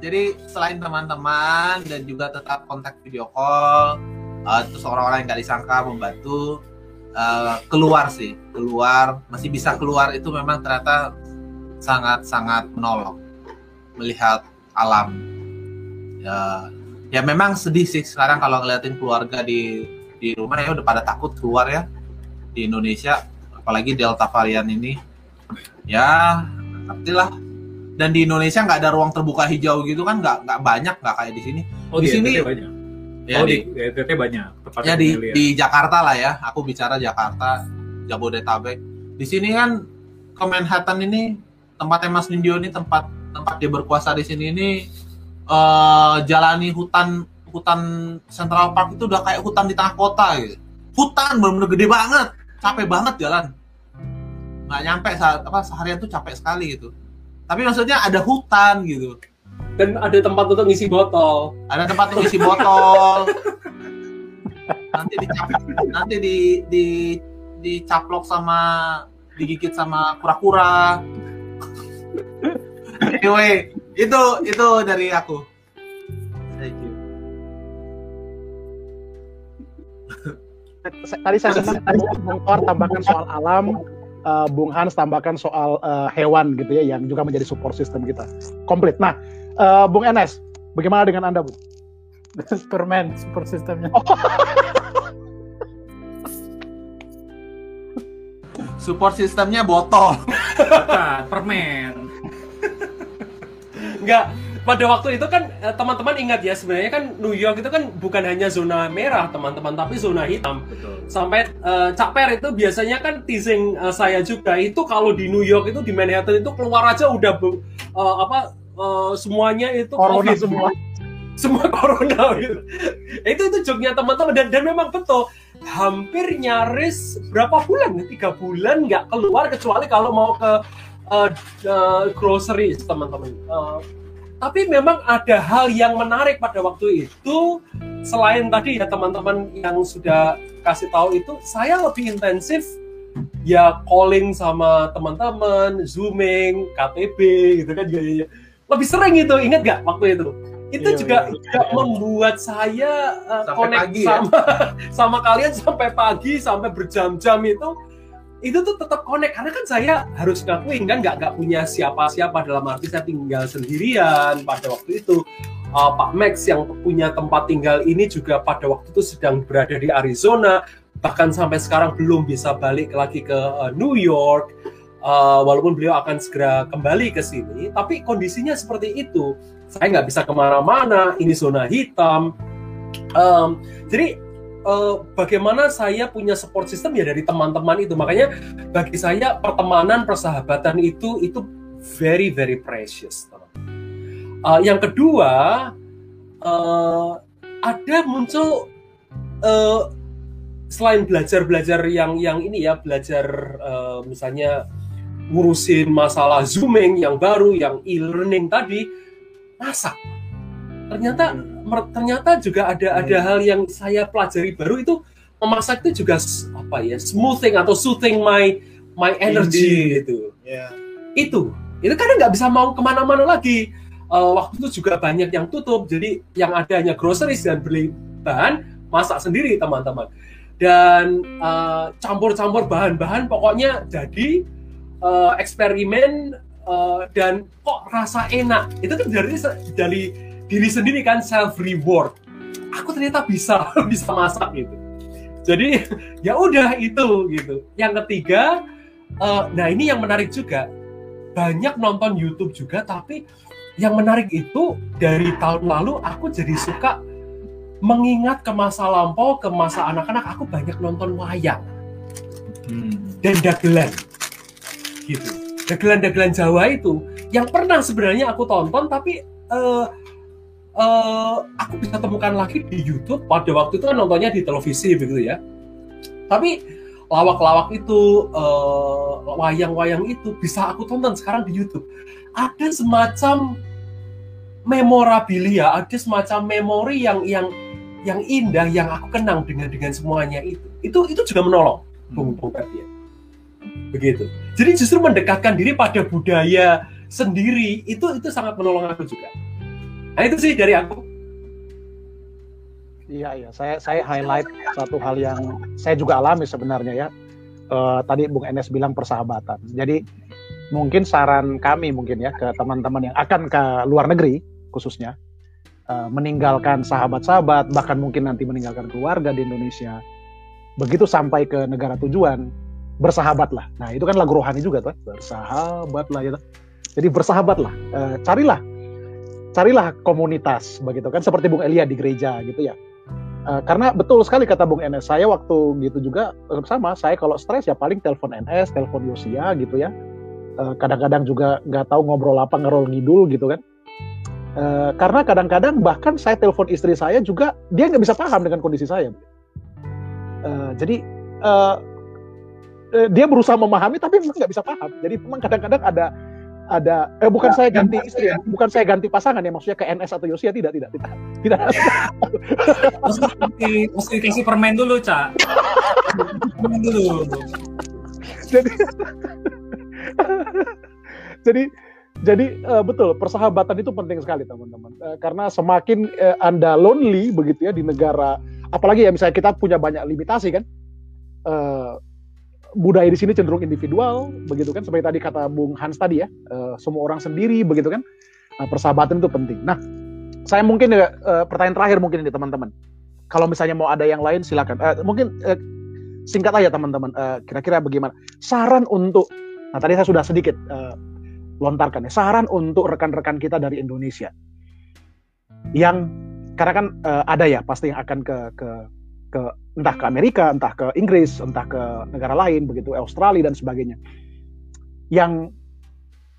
jadi selain teman-teman dan juga tetap kontak video call uh, terus orang-orang yang nggak disangka membantu uh, keluar sih keluar. Masih bisa keluar itu memang ternyata sangat-sangat menolong melihat alam. Ya ya memang sedih sih sekarang kalau ngeliatin keluarga di di rumah ya udah pada takut keluar ya di Indonesia apalagi delta varian ini. Ya ngerti lah dan di Indonesia nggak ada ruang terbuka hijau gitu kan nggak nggak banyak nggak kayak di sini. Oh, Di di, sini- banyak. ya oh, di, di, NTT banyak. Tepatnya ya di di Jakarta lah ya aku bicara Jakarta Jabodetabek. Di sini kan ke Manhattan ini tempatnya Mas Nindyo ini tempat tempat dia berkuasa di sini ini eh jalani hutan hutan Central Park itu udah kayak hutan di tengah kota gitu. Hutan bener-bener gede banget capek banget jalan. Nggak nyampe saat apa seharian tuh capek sekali gitu tapi maksudnya ada hutan gitu. Dan ada tempat untuk ngisi botol. ada tempat untuk isi botol. Nanti dicap nanti di di dicaplok sama digigit sama kura-kura. Anyway itu itu dari aku. Thank you. Tadi saya Thor tambahkan soal alam, eh, Bung Hans tambahkan soal eh, hewan gitu ya yang juga menjadi support system kita. Komplit. Nah, eh, Bung Enes, bagaimana dengan Anda, Bung? Superman super sistemnya. support sistemnya botol Bukan, permen. Enggak, pada waktu itu kan eh, teman-teman ingat ya sebenarnya kan New York itu kan bukan hanya zona merah teman-teman tapi zona hitam. Betul. Sampai Cak Per itu biasanya kan teasing eh, saya juga itu kalau di New York itu di Manhattan itu keluar aja udah be- eh, apa eh, semuanya itu Corona COVID. semua. semua corona gitu. itu itu joknya teman-teman dan dan memang betul hampir nyaris berapa bulan ya? tiga bulan nggak keluar kecuali kalau mau ke uh, uh, grocery teman-teman Uh, tapi memang ada hal yang menarik pada waktu itu selain tadi ya teman-teman yang sudah kasih tahu itu saya lebih intensif ya calling sama teman-teman zooming KTB gitu kan ya, ya. lebih sering itu ingat nggak waktu itu itu Iya, juga, iya. juga membuat saya uh, Sampai connect pagi ya? sama sama kalian sampai pagi sampai berjam-jam itu itu tuh tetap connect karena kan saya harus ngakuin kan nggak nggak punya siapa-siapa dalam arti saya tinggal sendirian pada waktu itu. Uh, Pak Max yang punya tempat tinggal ini juga pada waktu itu sedang berada di Arizona bahkan sampai sekarang belum bisa balik lagi ke uh, New York. Uh, walaupun beliau akan segera kembali ke sini tapi kondisinya seperti itu. Saya nggak bisa ke mana-mana ini zona hitam. Um, jadi uh, bagaimana saya punya support system ya dari teman-teman itu makanya bagi saya pertemanan persahabatan itu itu very very precious. Uh, yang kedua uh, ada muncul uh, selain belajar belajar yang yang ini ya belajar uh, misalnya ngurusin masalah zooming yang baru yang e-learning tadi masak ternyata mer- ternyata juga ada ada hal yang saya pelajari baru itu memasak itu juga apa ya smoothing atau soothing my my energy gitu. Ya. Itu. Itu karena nggak bisa mau ke mana-mana lagi. Eh, waktu itu juga banyak yang tutup. Jadi yang ada hanya groceries dan beli bahan masak sendiri teman-teman. Dan eh, campur-campur bahan-bahan pokoknya jadi eh, eksperimen eh, dan kok rasa enak. Itu kan dari dari diri sendiri kan self reward aku ternyata bisa bisa masak gitu. Jadi ya udah itu gitu. Yang ketiga eh, nah ini yang menarik juga. Banyak nonton YouTube juga tapi yang menarik itu dari tahun lalu aku jadi suka mengingat ke masa lampau ke masa anak-anak aku banyak nonton wayang. Hmm. dan dagelan. Gitu. Dagelan-dagelan Jawa itu yang pernah sebenarnya aku tonton tapi eh, eh, aku bisa temukan lagi di YouTube pada waktu itu kan nontonnya di televisi begitu ya tapi lawak-lawak itu eh, wayang-wayang itu bisa aku tonton sekarang di YouTube ada semacam memorabilia ada semacam memori yang yang yang indah yang aku kenang dengan dengan semuanya itu itu itu juga menolong Bung Bung Ferdian. Begitu. Jadi justru mendekatkan diri pada budaya sendiri itu itu sangat menolong aku juga. Nah itu sih dari aku. Iya iya, saya saya highlight satu hal yang saya juga alami sebenarnya ya. Uh, tadi Bung Enes bilang persahabatan. Jadi mungkin saran kami mungkin ya ke teman-teman yang akan ke luar negeri khususnya uh, meninggalkan sahabat-sahabat bahkan mungkin nanti meninggalkan keluarga di Indonesia. Begitu sampai ke negara tujuan bersahabatlah. Nah itu kan lagu rohani juga tuh bersahabatlah gitu. Jadi bersahabatlah, uh, carilah carilah komunitas begitu kan seperti Bung Elia di gereja gitu ya Uh, karena betul sekali kata Bung Enes, saya waktu gitu juga sama, saya kalau stres ya paling telepon NS, telepon Yosia gitu ya. Uh, kadang-kadang juga nggak tahu ngobrol apa, ngerol ngidul gitu kan. Uh, karena kadang-kadang bahkan saya telepon istri saya juga dia nggak bisa paham dengan kondisi saya. Uh, jadi uh, dia berusaha memahami tapi memang nggak bisa paham. Jadi memang kadang-kadang ada ada eh bukan saya ganti istri ya, bukan saya ganti pasangan ya maksudnya ke NS atau Yosia tidak tidak tidak tidak. mesti mesti kasih permen dulu cak. permen dulu. jadi jadi jadi uh, betul persahabatan itu penting sekali teman-teman uh, karena semakin uh, anda lonely begitu ya di negara apalagi ya misalnya kita punya banyak limitasi kan uh, budaya di sini cenderung individual begitu kan? Seperti tadi kata Bung Hans tadi ya uh, semua orang sendiri begitu kan? Nah, persahabatan itu penting. Nah saya mungkin uh, pertanyaan terakhir mungkin ini teman-teman. Kalau misalnya mau ada yang lain silakan. Uh, mungkin uh, singkat aja teman-teman. Uh, kira-kira bagaimana? Saran untuk nah tadi saya sudah sedikit uh, lontarkan ya. Saran untuk rekan-rekan kita dari Indonesia. Yang karena kan uh, ada ya pasti yang akan ke ke ke entah ke Amerika, entah ke Inggris, entah ke negara lain begitu, Australia dan sebagainya. Yang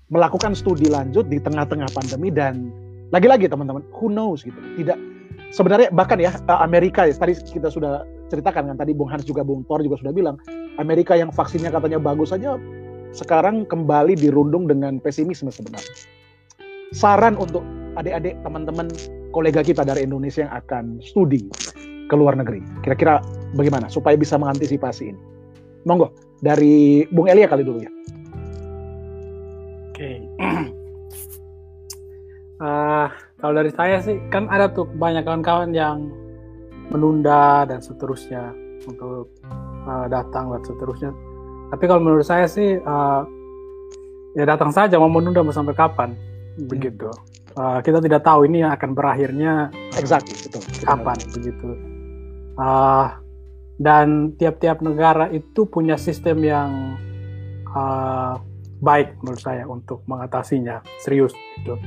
melakukan studi lanjut di tengah-tengah pandemi dan lagi-lagi teman-teman, who knows gitu. Tidak sebenarnya bahkan ya eh, Amerika ya tadi kita sudah ceritakan kan tadi Bung Hans juga Bung Thor juga sudah bilang Amerika yang vaksinnya katanya bagus saja sekarang kembali dirundung dengan pesimisme sebenarnya. Saran untuk adik-adik teman-teman kolega kita dari Indonesia yang akan studi ke luar negeri. Kira-kira bagaimana supaya bisa mengantisipasi ini? Monggo dari Bung Elia kali dulu ya. Oke. Okay. uh, ah, kalau dari saya sih kan ada tuh banyak kawan-kawan yang menunda dan seterusnya untuk uh, datang dan seterusnya. Tapi kalau menurut saya sih uh, ya datang saja mau menunda mau sampai kapan hmm. begitu. Uh, kita tidak tahu ini akan berakhirnya exactly, betul. kapan begitu uh, dan tiap-tiap negara itu punya sistem yang uh, baik menurut saya untuk mengatasinya serius gitu.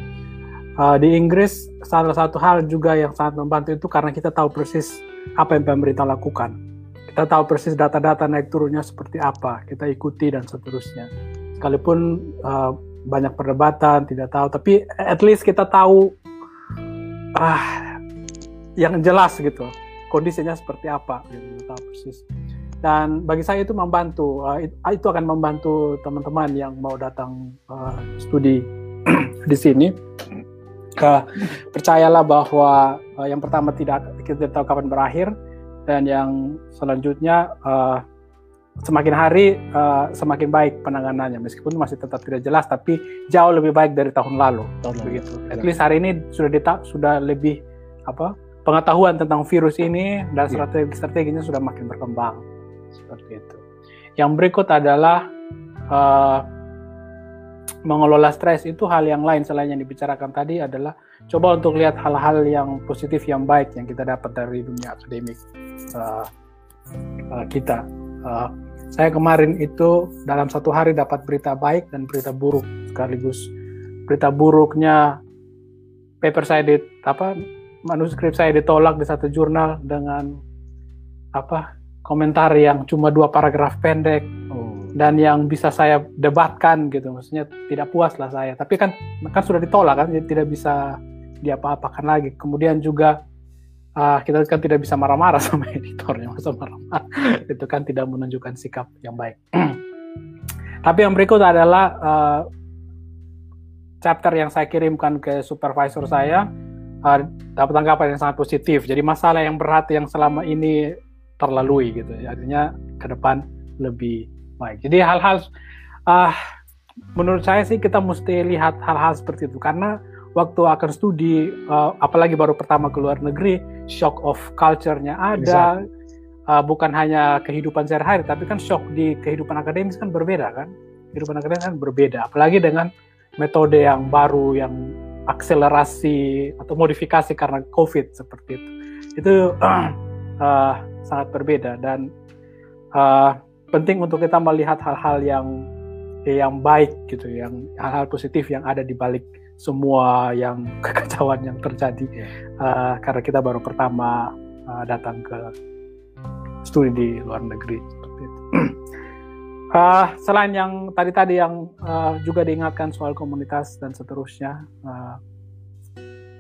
Uh, di Inggris salah satu hal juga yang sangat membantu itu karena kita tahu persis apa yang pemerintah lakukan. Kita tahu persis data-data naik turunnya seperti apa, kita ikuti dan seterusnya. Sekalipun uh, banyak perdebatan, tidak tahu, tapi at least kita tahu ah yang jelas gitu kondisinya seperti apa gitu tahu persis. Dan bagi saya itu membantu uh, itu akan membantu teman-teman yang mau datang uh, studi di sini. Uh, percayalah bahwa uh, yang pertama tidak kita tidak tahu kapan berakhir dan yang selanjutnya uh, semakin hari uh, semakin baik penanganannya. Meskipun masih tetap tidak jelas tapi jauh lebih baik dari tahun lalu. Tahun begitu. At least hari ini sudah dita sudah lebih apa pengetahuan tentang virus ini dan iya. strategi strateginya sudah makin berkembang seperti itu. Yang berikut adalah uh, mengelola stres itu hal yang lain selain yang dibicarakan tadi adalah coba untuk lihat hal-hal yang positif yang baik yang kita dapat dari dunia akademik uh, uh, kita. Uh, saya kemarin itu dalam satu hari dapat berita baik dan berita buruk sekaligus. Berita buruknya paper saya di apa manuskrip saya ditolak di satu jurnal dengan apa komentar yang cuma dua paragraf pendek oh. dan yang bisa saya debatkan gitu. Maksudnya tidak puas lah saya. Tapi kan kan sudah ditolak kan jadi tidak bisa diapa-apakan lagi. Kemudian juga uh, kita kan tidak bisa marah-marah sama editornya masa marah-marah? Itu kan tidak menunjukkan sikap yang baik. Tapi yang berikut adalah uh, chapter yang saya kirimkan ke supervisor saya uh, dapat tanggapan yang sangat positif. Jadi masalah yang berat yang selama ini terlalui gitu. Artinya ke depan lebih baik. Jadi hal-hal uh, menurut saya sih kita mesti lihat hal-hal seperti itu karena waktu akan studi, uh, apalagi baru pertama ke luar negeri, shock of culture-nya ada. Uh, bukan hanya kehidupan sehari-hari, tapi kan shock di kehidupan akademis kan berbeda kan. Kehidupan akademis kan berbeda, apalagi dengan metode yang baru, yang akselerasi atau modifikasi karena COVID seperti itu. Itu uh, uh, sangat berbeda dan uh, penting untuk kita melihat hal-hal yang yang baik gitu, yang hal-hal positif yang ada di balik semua yang kekacauan yang terjadi uh, karena kita baru pertama uh, datang ke studi di luar negeri seperti itu. uh, selain yang tadi-tadi yang uh, juga diingatkan soal komunitas dan seterusnya, uh,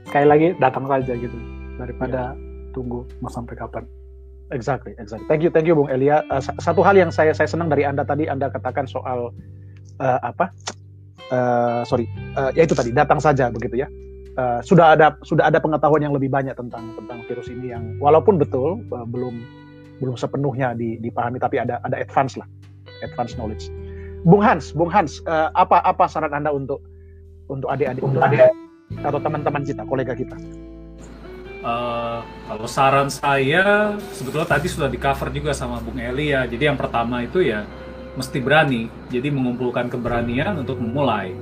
sekali lagi datang saja gitu daripada yeah. tunggu mau sampai kapan. Exactly, exactly. Thank you, thank you, Bung Elia. Uh, satu hal yang saya saya senang dari anda tadi, anda katakan soal uh, apa uh, sorry uh, ya itu tadi datang saja begitu ya uh, sudah ada sudah ada pengetahuan yang lebih banyak tentang tentang virus ini yang walaupun betul uh, belum belum sepenuhnya dipahami tapi ada ada advance lah advance knowledge Bung Hans Bung Hans uh, apa apa saran anda untuk untuk adik-adik untuk adik atau teman-teman kita kolega kita Uh, kalau saran saya sebetulnya tadi sudah di cover juga sama Bung Eli ya. Jadi yang pertama itu ya mesti berani. Jadi mengumpulkan keberanian untuk memulai.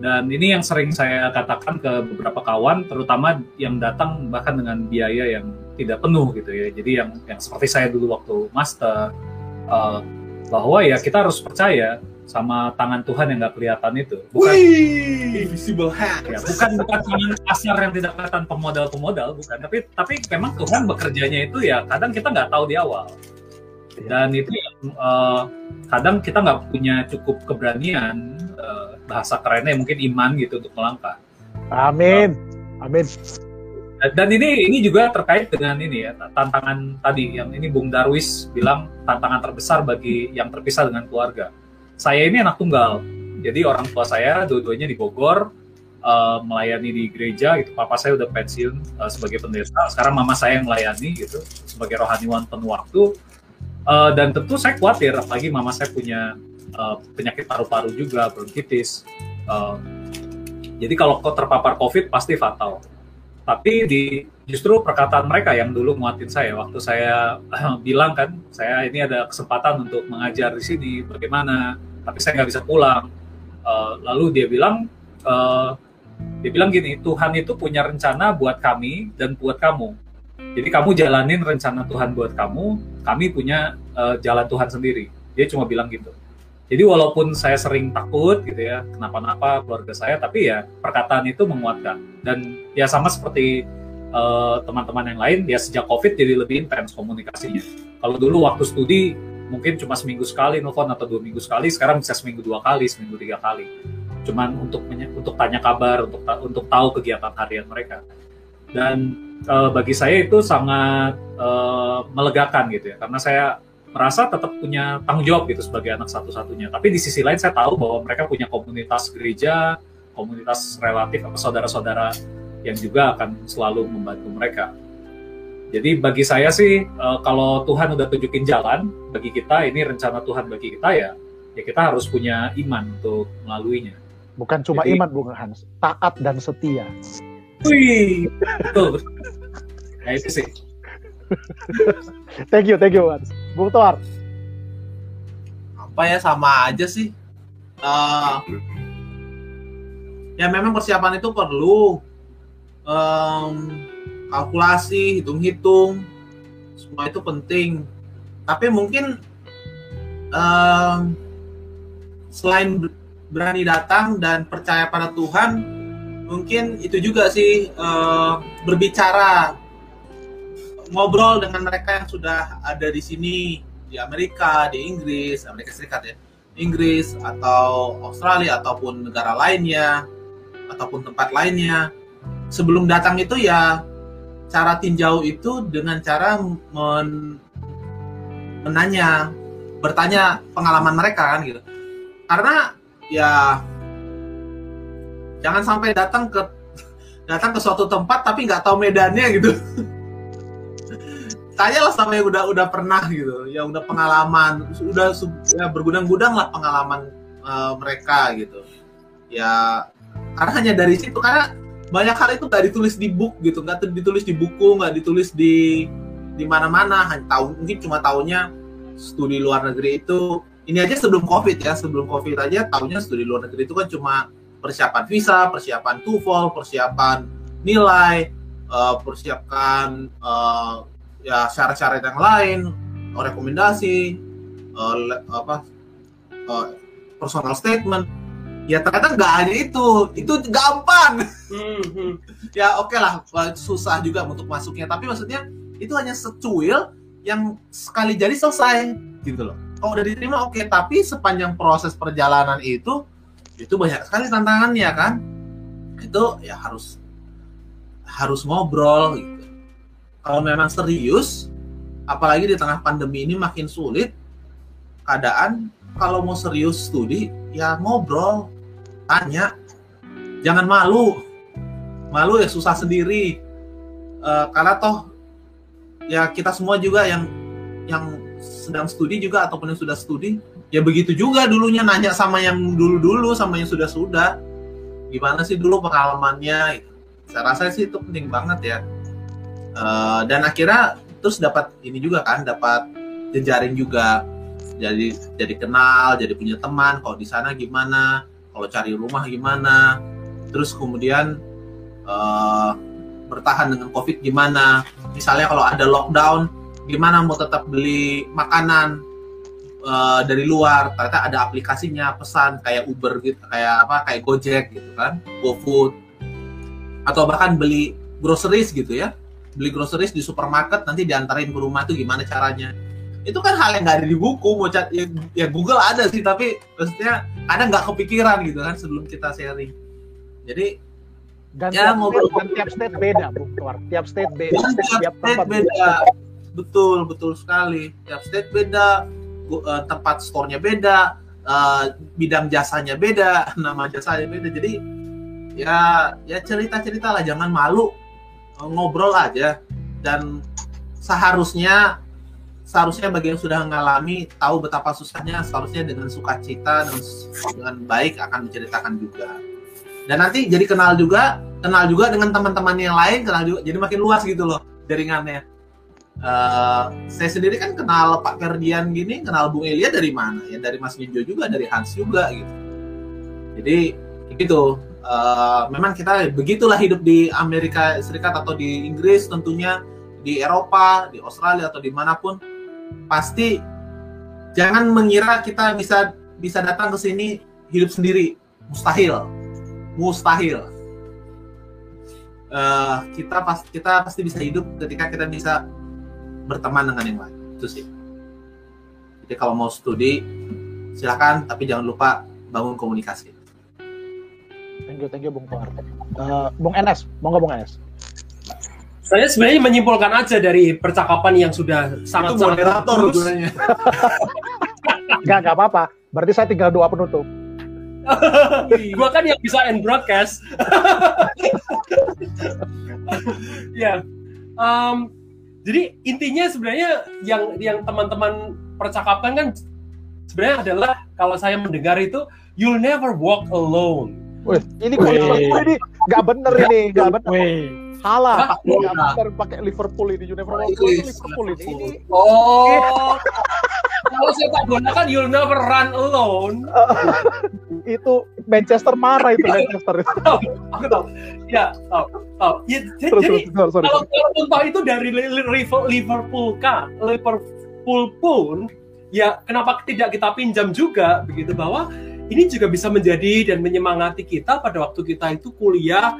Dan ini yang sering saya katakan ke beberapa kawan, terutama yang datang bahkan dengan biaya yang tidak penuh gitu ya. Jadi yang yang seperti saya dulu waktu master, uh, bahwa ya kita harus percaya sama tangan Tuhan yang nggak kelihatan itu. Bukan Wih, visible hand. Ya, bukan bukan tangan kasar yang tidak kelihatan pemodal-pemodal, bukan. Tapi tapi memang Tuhan bekerjanya itu ya kadang kita nggak tahu di awal. Iya. Dan itu yang uh, kadang kita nggak punya cukup keberanian uh, bahasa kerennya mungkin iman gitu untuk melangkah. Amin, uh, amin. Dan ini ini juga terkait dengan ini ya tantangan tadi yang ini Bung Darwis bilang tantangan terbesar bagi yang terpisah dengan keluarga. Saya ini anak tunggal, jadi orang tua saya dua-duanya di Bogor, uh, melayani di gereja gitu. Papa saya udah pensiun uh, sebagai pendeta. Sekarang mama saya yang melayani gitu sebagai rohaniwan penuh waktu. Uh, dan tentu saya khawatir, apalagi mama saya punya uh, penyakit paru-paru juga, bronkitis. Uh, jadi kalau kau terpapar COVID pasti fatal. Tapi di justru perkataan mereka yang dulu nguatin saya waktu saya bilang kan, saya ini ada kesempatan untuk mengajar di sini, bagaimana? Tapi saya nggak bisa pulang. Uh, lalu dia bilang, uh, dia bilang gini, Tuhan itu punya rencana buat kami dan buat kamu jadi kamu jalanin rencana Tuhan buat kamu, kami punya uh, jalan Tuhan sendiri. Dia cuma bilang gitu. Jadi walaupun saya sering takut gitu ya, kenapa-napa keluarga saya, tapi ya perkataan itu menguatkan. Dan ya sama seperti eh, teman-teman uh, yang lain, ya sejak COVID jadi lebih intens komunikasinya. Kalau dulu waktu studi mungkin cuma seminggu sekali nelfon atau dua minggu sekali, sekarang bisa seminggu dua kali, seminggu tiga kali. Cuman untuk untuk tanya kabar, untuk untuk tahu kegiatan harian mereka. Dan uh, bagi saya itu sangat uh, melegakan gitu ya karena saya merasa tetap punya tanggung jawab gitu sebagai anak satu-satunya tapi di sisi lain saya tahu bahwa mereka punya komunitas gereja komunitas relatif apa saudara-saudara yang juga akan selalu membantu mereka jadi bagi saya sih uh, kalau Tuhan udah tunjukin jalan bagi kita ini rencana Tuhan bagi kita ya ya kita harus punya iman untuk melaluinya bukan cuma Jadi, iman Bung Hans taat dan setia Wih, betul. Nah itu sih. thank you, thank you, Mas. Bung Toar. Apa ya sama aja sih. Uh, ya memang persiapan itu perlu um, kalkulasi, hitung-hitung, semua itu penting. Tapi mungkin um, selain berani datang dan percaya pada Tuhan, mungkin itu juga sih uh, berbicara ngobrol dengan mereka yang sudah ada di sini di Amerika, di Inggris, Amerika Serikat ya, Inggris atau Australia ataupun negara lainnya ataupun tempat lainnya. Sebelum datang itu ya cara tinjau itu dengan cara men menanya, bertanya pengalaman mereka kan gitu. Karena ya jangan sampai datang ke datang ke suatu tempat tapi nggak tahu medannya gitu tanyalah sama yang udah udah pernah gitu yang udah pengalaman sudah ya, bergudang-gudang lah pengalaman uh, mereka gitu. Ya karena hanya dari situ karena banyak hal itu nggak ditulis di book gitu nggak ditulis di buku nggak ditulis di di mana-mana hanya tahu mungkin cuma tahunya studi luar negeri itu ini aja sebelum covid ya sebelum covid aja tahunya studi luar negeri itu kan cuma persiapan visa persiapan TOEFL persiapan nilai uh, persiapkan uh, ya syarat-syarat yang lain rekomendasi uh, apa uh, personal statement. Ya ternyata nggak hanya itu. Itu gampang. Hmm, ya oke lah. Susah juga untuk masuknya. Tapi maksudnya itu hanya secuil yang sekali jadi selesai gitu loh. Kalau udah diterima oke. Tapi sepanjang proses perjalanan itu itu banyak sekali tantangannya kan? Itu ya harus harus ngobrol gitu kalau memang serius apalagi di tengah pandemi ini makin sulit keadaan kalau mau serius studi ya ngobrol tanya. Jangan malu. Malu ya susah sendiri. Uh, karena toh ya kita semua juga yang yang sedang studi juga ataupun yang sudah studi ya begitu juga dulunya nanya sama yang dulu-dulu sama yang sudah-sudah. Gimana sih dulu pengalamannya? Saya rasa sih itu penting banget ya uh, dan akhirnya terus dapat ini juga kan dapat jejaring juga. Jadi jadi kenal jadi punya teman kalau di sana gimana kalau cari rumah gimana. Terus kemudian uh, bertahan dengan covid gimana. Misalnya kalau ada lockdown gimana mau tetap beli makanan uh, dari luar. Ternyata ada aplikasinya pesan kayak Uber gitu kayak apa kayak Gojek gitu kan GoFood. Atau bahkan beli groceries gitu ya beli groceries di supermarket nanti diantarin ke rumah tuh gimana caranya. Itu kan hal yang nggak ada di buku mau cat ya, ya Google ada sih tapi maksudnya ada nggak kepikiran gitu kan sebelum kita sharing. Jadi dan ya, tiap, ngobrol state, dan tiap state beda bung keluar. Tiap state beda Dan tiap tiap state tempat beda. betul betul sekali. Tiap state beda eh, tempat store-nya beda eh, bidang jasanya beda nama jasanya beda. Jadi ya ya cerita cerita lah jangan malu ngobrol aja. Dan seharusnya seharusnya bagi yang sudah mengalami tahu betapa susahnya seharusnya dengan sukacita dan dengan baik akan menceritakan juga. Dan nanti jadi kenal juga kenal juga dengan teman-teman yang lain kenal juga jadi makin luas gitu loh jaringannya. Eh, saya sendiri kan kenal Pak Ferdian gini kenal Bung Elia dari mana ya? Dari Mas Minjo juga dari Hans juga gitu. Jadi gitu Eh, memang kita begitulah hidup di Amerika Serikat atau di Inggris tentunya di Eropa di Australia atau di mana pun. Pasti jangan mengira kita bisa bisa datang ke sini hidup sendiri. Mustahil. Mustahil. Eh, kita pas kita pasti bisa hidup ketika kita bisa berteman dengan yang lain. Itu sih. Jadi kalau mau studi silakan tapi jangan lupa bangun komunikasi thank you thank you bung Toar uh, bung NS mau nggak bung NS Saya sebenarnya menyimpulkan aja dari percakapan yang sudah sangat itu moderator sangat gunanya nggak nggak apa-apa berarti saya tinggal doa penutup gua kan yang bisa end broadcast. ya. Em, jadi intinya sebenarnya yang yang teman-teman percakapan kan sebenarnya adalah kalau saya mendengar itu you'll never walk alone. Wih, ini kok ini nggak bener ini nggak bener Wih, salah nggak bener pakai Liverpool ini Universal Liverpool itu Liverpool ini ini Oh. kalau saya tak gunakan you'll never run alone. itu Manchester marah itu Manchester itu Aku tahu. Ya, tahu. tahu. Ya, j- terus jadi terus sorry, kalau kalau contoh itu dari Li- Li- Liver- Liverpool kah Liverpool pun ya kenapa tidak kita pinjam juga begitu bahwa ini juga bisa menjadi dan menyemangati kita pada waktu kita itu kuliah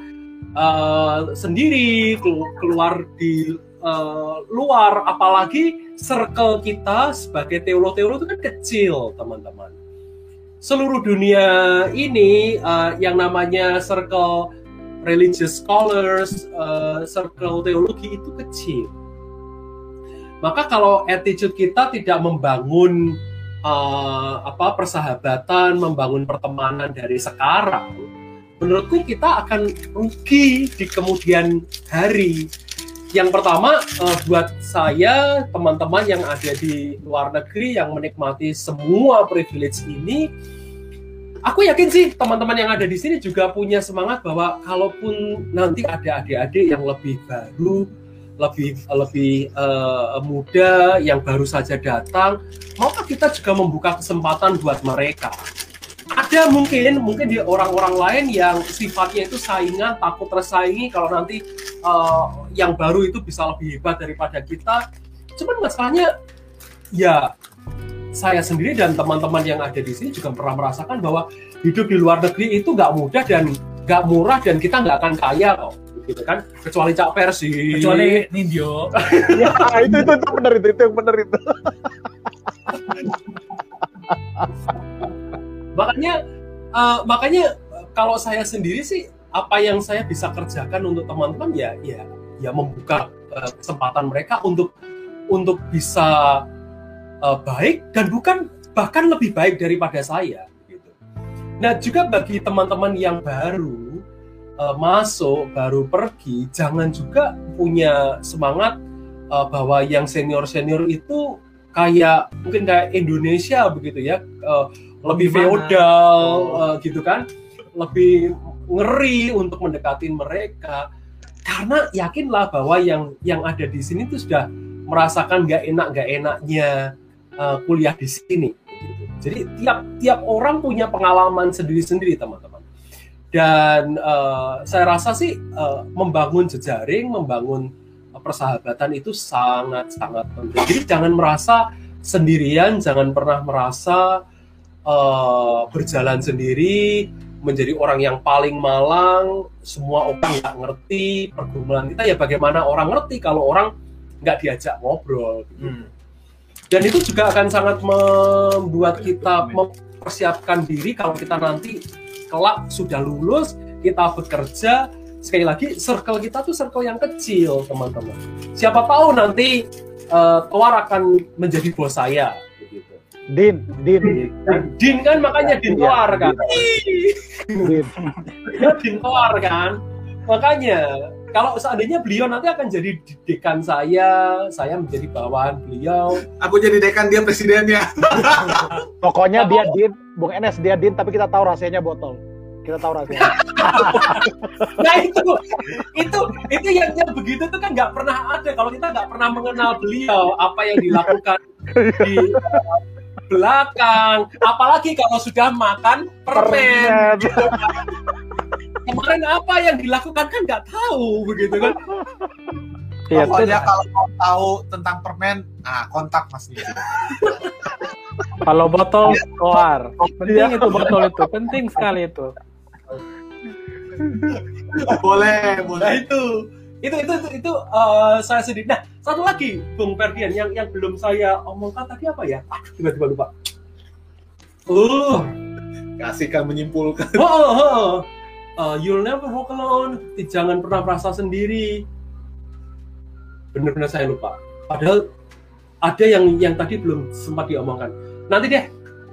eh, sendiri kelu- keluar di eh, luar apalagi circle kita sebagai teolog-teolog itu kan kecil teman-teman seluruh dunia ini eh, yang namanya circle religious scholars, uh, circle teologi itu kecil. Maka kalau attitude kita tidak membangun uh, apa persahabatan, membangun pertemanan dari sekarang, menurutku kita akan rugi di kemudian hari. Yang pertama uh, buat saya teman-teman yang ada di luar negeri yang menikmati semua privilege ini aku yakin sih teman-teman yang ada di sini juga punya semangat bahwa kalaupun nanti ada adik-adik yang lebih baru, lebih lebih uh, muda yang baru saja datang, maka kita juga membuka kesempatan buat mereka. Ada mungkin mungkin di orang-orang lain yang sifatnya itu saingan, takut tersaingi kalau nanti uh, yang baru itu bisa lebih hebat daripada kita. Cuman masalahnya ya saya sendiri dan teman-teman yang ada di sini juga pernah merasakan bahwa hidup di luar negeri itu nggak mudah dan nggak murah dan kita nggak akan kaya kok gitu kan kecuali cak versi kecuali Nindyo ya, itu itu itu benar itu itu yang benar itu makanya uh, makanya kalau saya sendiri sih apa yang saya bisa kerjakan untuk teman-teman ya ya ya membuka uh, kesempatan mereka untuk untuk bisa uh, baik dan bukan bahkan lebih baik daripada saya. Gitu. Nah juga bagi teman-teman yang baru uh, masuk, baru pergi, jangan juga punya semangat uh, bahwa yang senior-senior itu kayak mungkin kayak Indonesia begitu ya, uh, lebih feodal uh, gitu kan, lebih ngeri untuk mendekati mereka karena yakinlah bahwa yang yang ada di sini itu sudah merasakan gak enak gak enaknya uh, kuliah di sini. Gitu. Jadi tiap tiap orang punya pengalaman sendiri-sendiri teman-teman. Dan uh, saya rasa sih uh, membangun jejaring, membangun persahabatan itu sangat sangat penting. Jadi jangan merasa sendirian, jangan pernah merasa uh, berjalan sendiri, menjadi orang yang paling malang, semua orang nggak ngerti pergumulan kita ya bagaimana orang ngerti kalau orang nggak diajak ngobrol. Gitu. Hmm dan itu juga akan sangat membuat kita mempersiapkan diri kalau kita nanti kelak sudah lulus kita bekerja. Sekali lagi circle kita tuh circle yang kecil teman-teman. Siapa tahu nanti uh, Tawar akan menjadi bos saya begitu. Din Din. Din. Kan makanya Din Tawar kan? Din. Din Tawar kan? Makanya kalau seandainya beliau nanti akan jadi dekan saya, saya menjadi bawahan beliau. Aku jadi dekan dia presidennya. Pokoknya dia din, Bung Enes dia din, tapi kita tahu rahasianya botol. Kita tahu rahasianya. nah itu, itu, itu yang, yang begitu itu kan nggak pernah ada kalau kita nggak pernah mengenal beliau apa yang dilakukan di belakang. Apalagi kalau sudah makan permen. permen kemarin apa yang dilakukan kan nggak tahu begitu kan Ya, Pokoknya kalau mau tahu tentang permen, nah kontak Mas kalau botol keluar, penting itu botol itu, penting sekali itu. boleh, boleh. Nah, itu, itu, itu, itu, itu uh, saya sedih. Nah, satu lagi, Bung Ferdian, yang yang belum saya omongkan tadi apa ya? Aduh, tiba-tiba lupa. Uh, kasihkan menyimpulkan. Oh, oh, oh uh, you'll never walk alone jangan pernah merasa sendiri benar-benar saya lupa padahal ada yang yang tadi belum sempat diomongkan nanti deh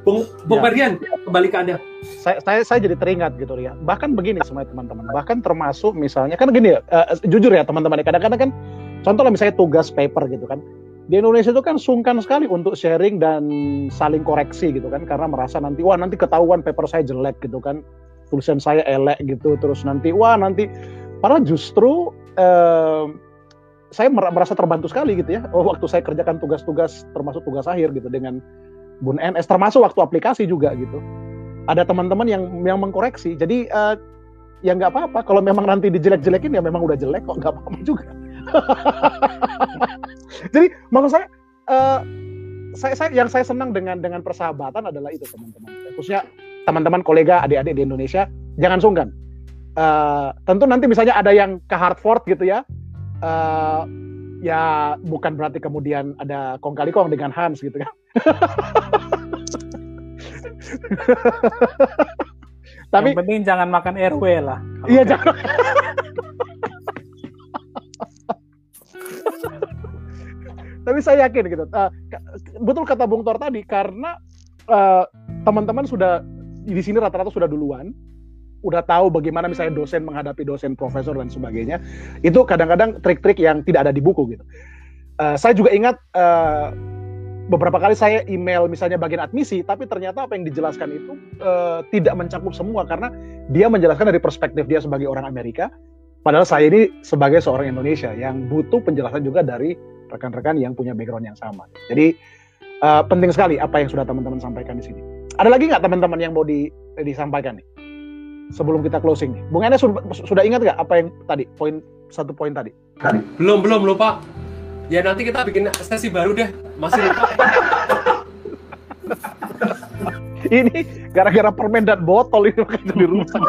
Bung, Bung ya. kembali ke Anda. Saya, saya, saya jadi teringat gitu ya. Bahkan begini semua teman-teman. Bahkan termasuk misalnya, kan gini ya, uh, jujur ya teman-teman. Kadang-kadang kan, contoh lah misalnya tugas paper gitu kan. Di Indonesia itu kan sungkan sekali untuk sharing dan saling koreksi gitu kan. Karena merasa nanti, wah nanti ketahuan paper saya jelek gitu kan tulisan saya elek gitu terus nanti wah nanti. Padahal justru eh, saya merasa terbantu sekali gitu ya. Oh, waktu saya kerjakan tugas-tugas termasuk tugas akhir gitu dengan Bun NS termasuk waktu aplikasi juga gitu. Ada teman-teman yang yang mengkoreksi. Jadi eh, ya nggak apa-apa. Kalau memang nanti dijelek-jelekin ya memang udah jelek kok nggak apa-apa juga. Jadi maksud saya eh, saya, saya yang saya senang dengan dengan persahabatan adalah itu teman-teman. Khususnya teman-teman kolega adik-adik di Indonesia jangan sungkan. Uh, tentu nanti misalnya ada yang ke Hartford gitu ya uh, ya bukan berarti kemudian ada kong kali kong dengan Hans gitu kan. Tapi yang penting jangan makan RW lah. Iya jangan. tapi saya yakin gitu uh, betul kata Bung Tor tadi karena teman-teman uh, sudah di sini rata-rata sudah duluan udah tahu bagaimana misalnya dosen menghadapi dosen profesor dan sebagainya itu kadang-kadang trik-trik yang tidak ada di buku gitu uh, saya juga ingat uh, beberapa kali saya email misalnya bagian admisi, tapi ternyata apa yang dijelaskan itu uh, tidak mencakup semua karena dia menjelaskan dari perspektif dia sebagai orang Amerika, padahal saya ini sebagai seorang Indonesia yang butuh penjelasan juga dari rekan-rekan yang punya background yang sama. Jadi uh, penting sekali apa yang sudah teman-teman sampaikan di sini. Ada lagi nggak teman-teman yang mau di, disampaikan nih? Sebelum kita closing nih, Bung Enes sudah, sudah ingat nggak apa yang tadi poin satu poin tadi? Belum belum lupa. Ya nanti kita bikin sesi baru deh. Masih lupa. ini gara-gara permen dan botol ini makanya jadi rusak.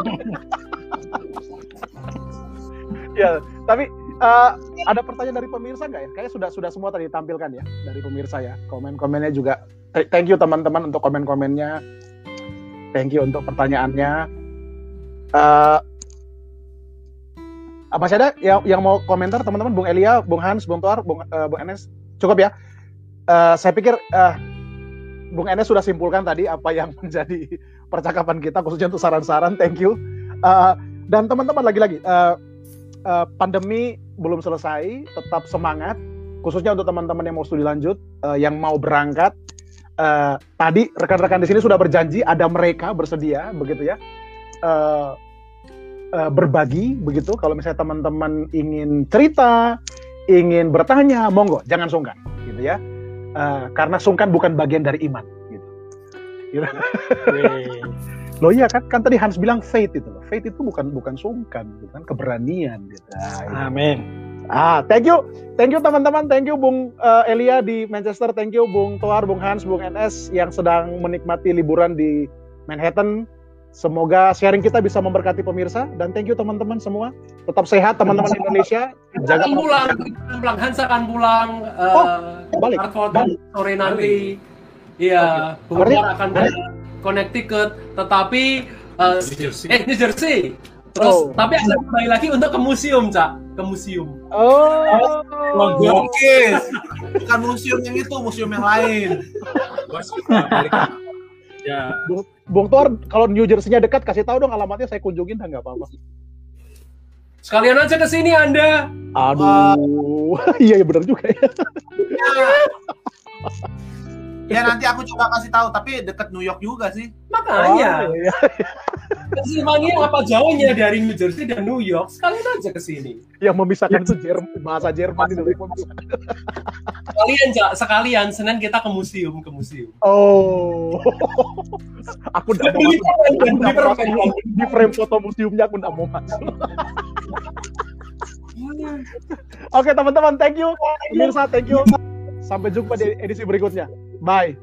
ya, tapi uh, ada pertanyaan dari pemirsa nggak ya? Kayaknya sudah sudah semua tadi ditampilkan ya dari pemirsa ya. Komen-komennya juga. Thank you teman-teman untuk komen-komennya. Thank you untuk pertanyaannya. Uh, apa sih ada yang, yang mau komentar teman-teman Bung Elia, Bung Hans, Bung Tuar, Bung, uh, Bung Enes cukup ya. Uh, saya pikir uh, Bung Enes sudah simpulkan tadi apa yang menjadi percakapan kita khususnya untuk saran-saran. Thank you. Uh, dan teman-teman lagi-lagi uh, uh, pandemi belum selesai, tetap semangat khususnya untuk teman-teman yang mau studi lanjut, uh, yang mau berangkat. Uh, tadi rekan-rekan di sini sudah berjanji ada mereka bersedia begitu ya. Uh, uh, berbagi begitu. Kalau misalnya teman-teman ingin cerita, ingin bertanya, monggo, jangan sungkan, gitu ya. Uh, karena sungkan bukan bagian dari iman, gitu. gitu. Loh iya kan, kan tadi Hans bilang faith itu loh. Faith itu bukan bukan sungkan, gitu kan keberanian. Gitu. Nah, Amin. Ah, thank you, thank you teman-teman, thank you Bung uh, Elia di Manchester, thank you Bung Toar, Bung Hans, Bung NS yang sedang menikmati liburan di Manhattan. Semoga sharing kita bisa memberkati pemirsa dan thank you teman-teman semua. Tetap sehat teman-teman Indonesia. Jaga akan pulang, pulang Hans akan pulang. Uh, oh, balik. balik. Sore nanti. Iya, okay. akan ke Connecticut, tetapi uh, New Jersey. eh New Jersey. Terus oh. tapi akan kembali lagi untuk ke museum, Cak. Ke museum. Oh. Oh, oke. Bukan museum yang itu, museum yang lain. ya. Bung Tor, kalau New Jersey-nya dekat, kasih tahu dong alamatnya saya kunjungin, nggak apa-apa. Sekalian aja ke sini Anda. Aduh, iya ya benar juga ya. Ya nanti aku coba kasih tahu, tapi dekat New York juga sih. Makanya. Oh, iya. Pennsylvania apa jauhnya dari New Jersey dan New York? Sekalian aja ke sini. Yang memisahkan itu Jerman, bahasa Jerman itu. Sekalian, Cak, sekalian Senin kita ke museum, ke museum. Oh. aku udah mau masuk. Di frame foto museumnya aku udah mau masuk. Oke teman-teman, thank you. Pemirsa, thank you. Sampai jumpa di edisi berikutnya. Bye.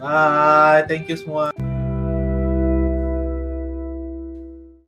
Bye, thank you semua.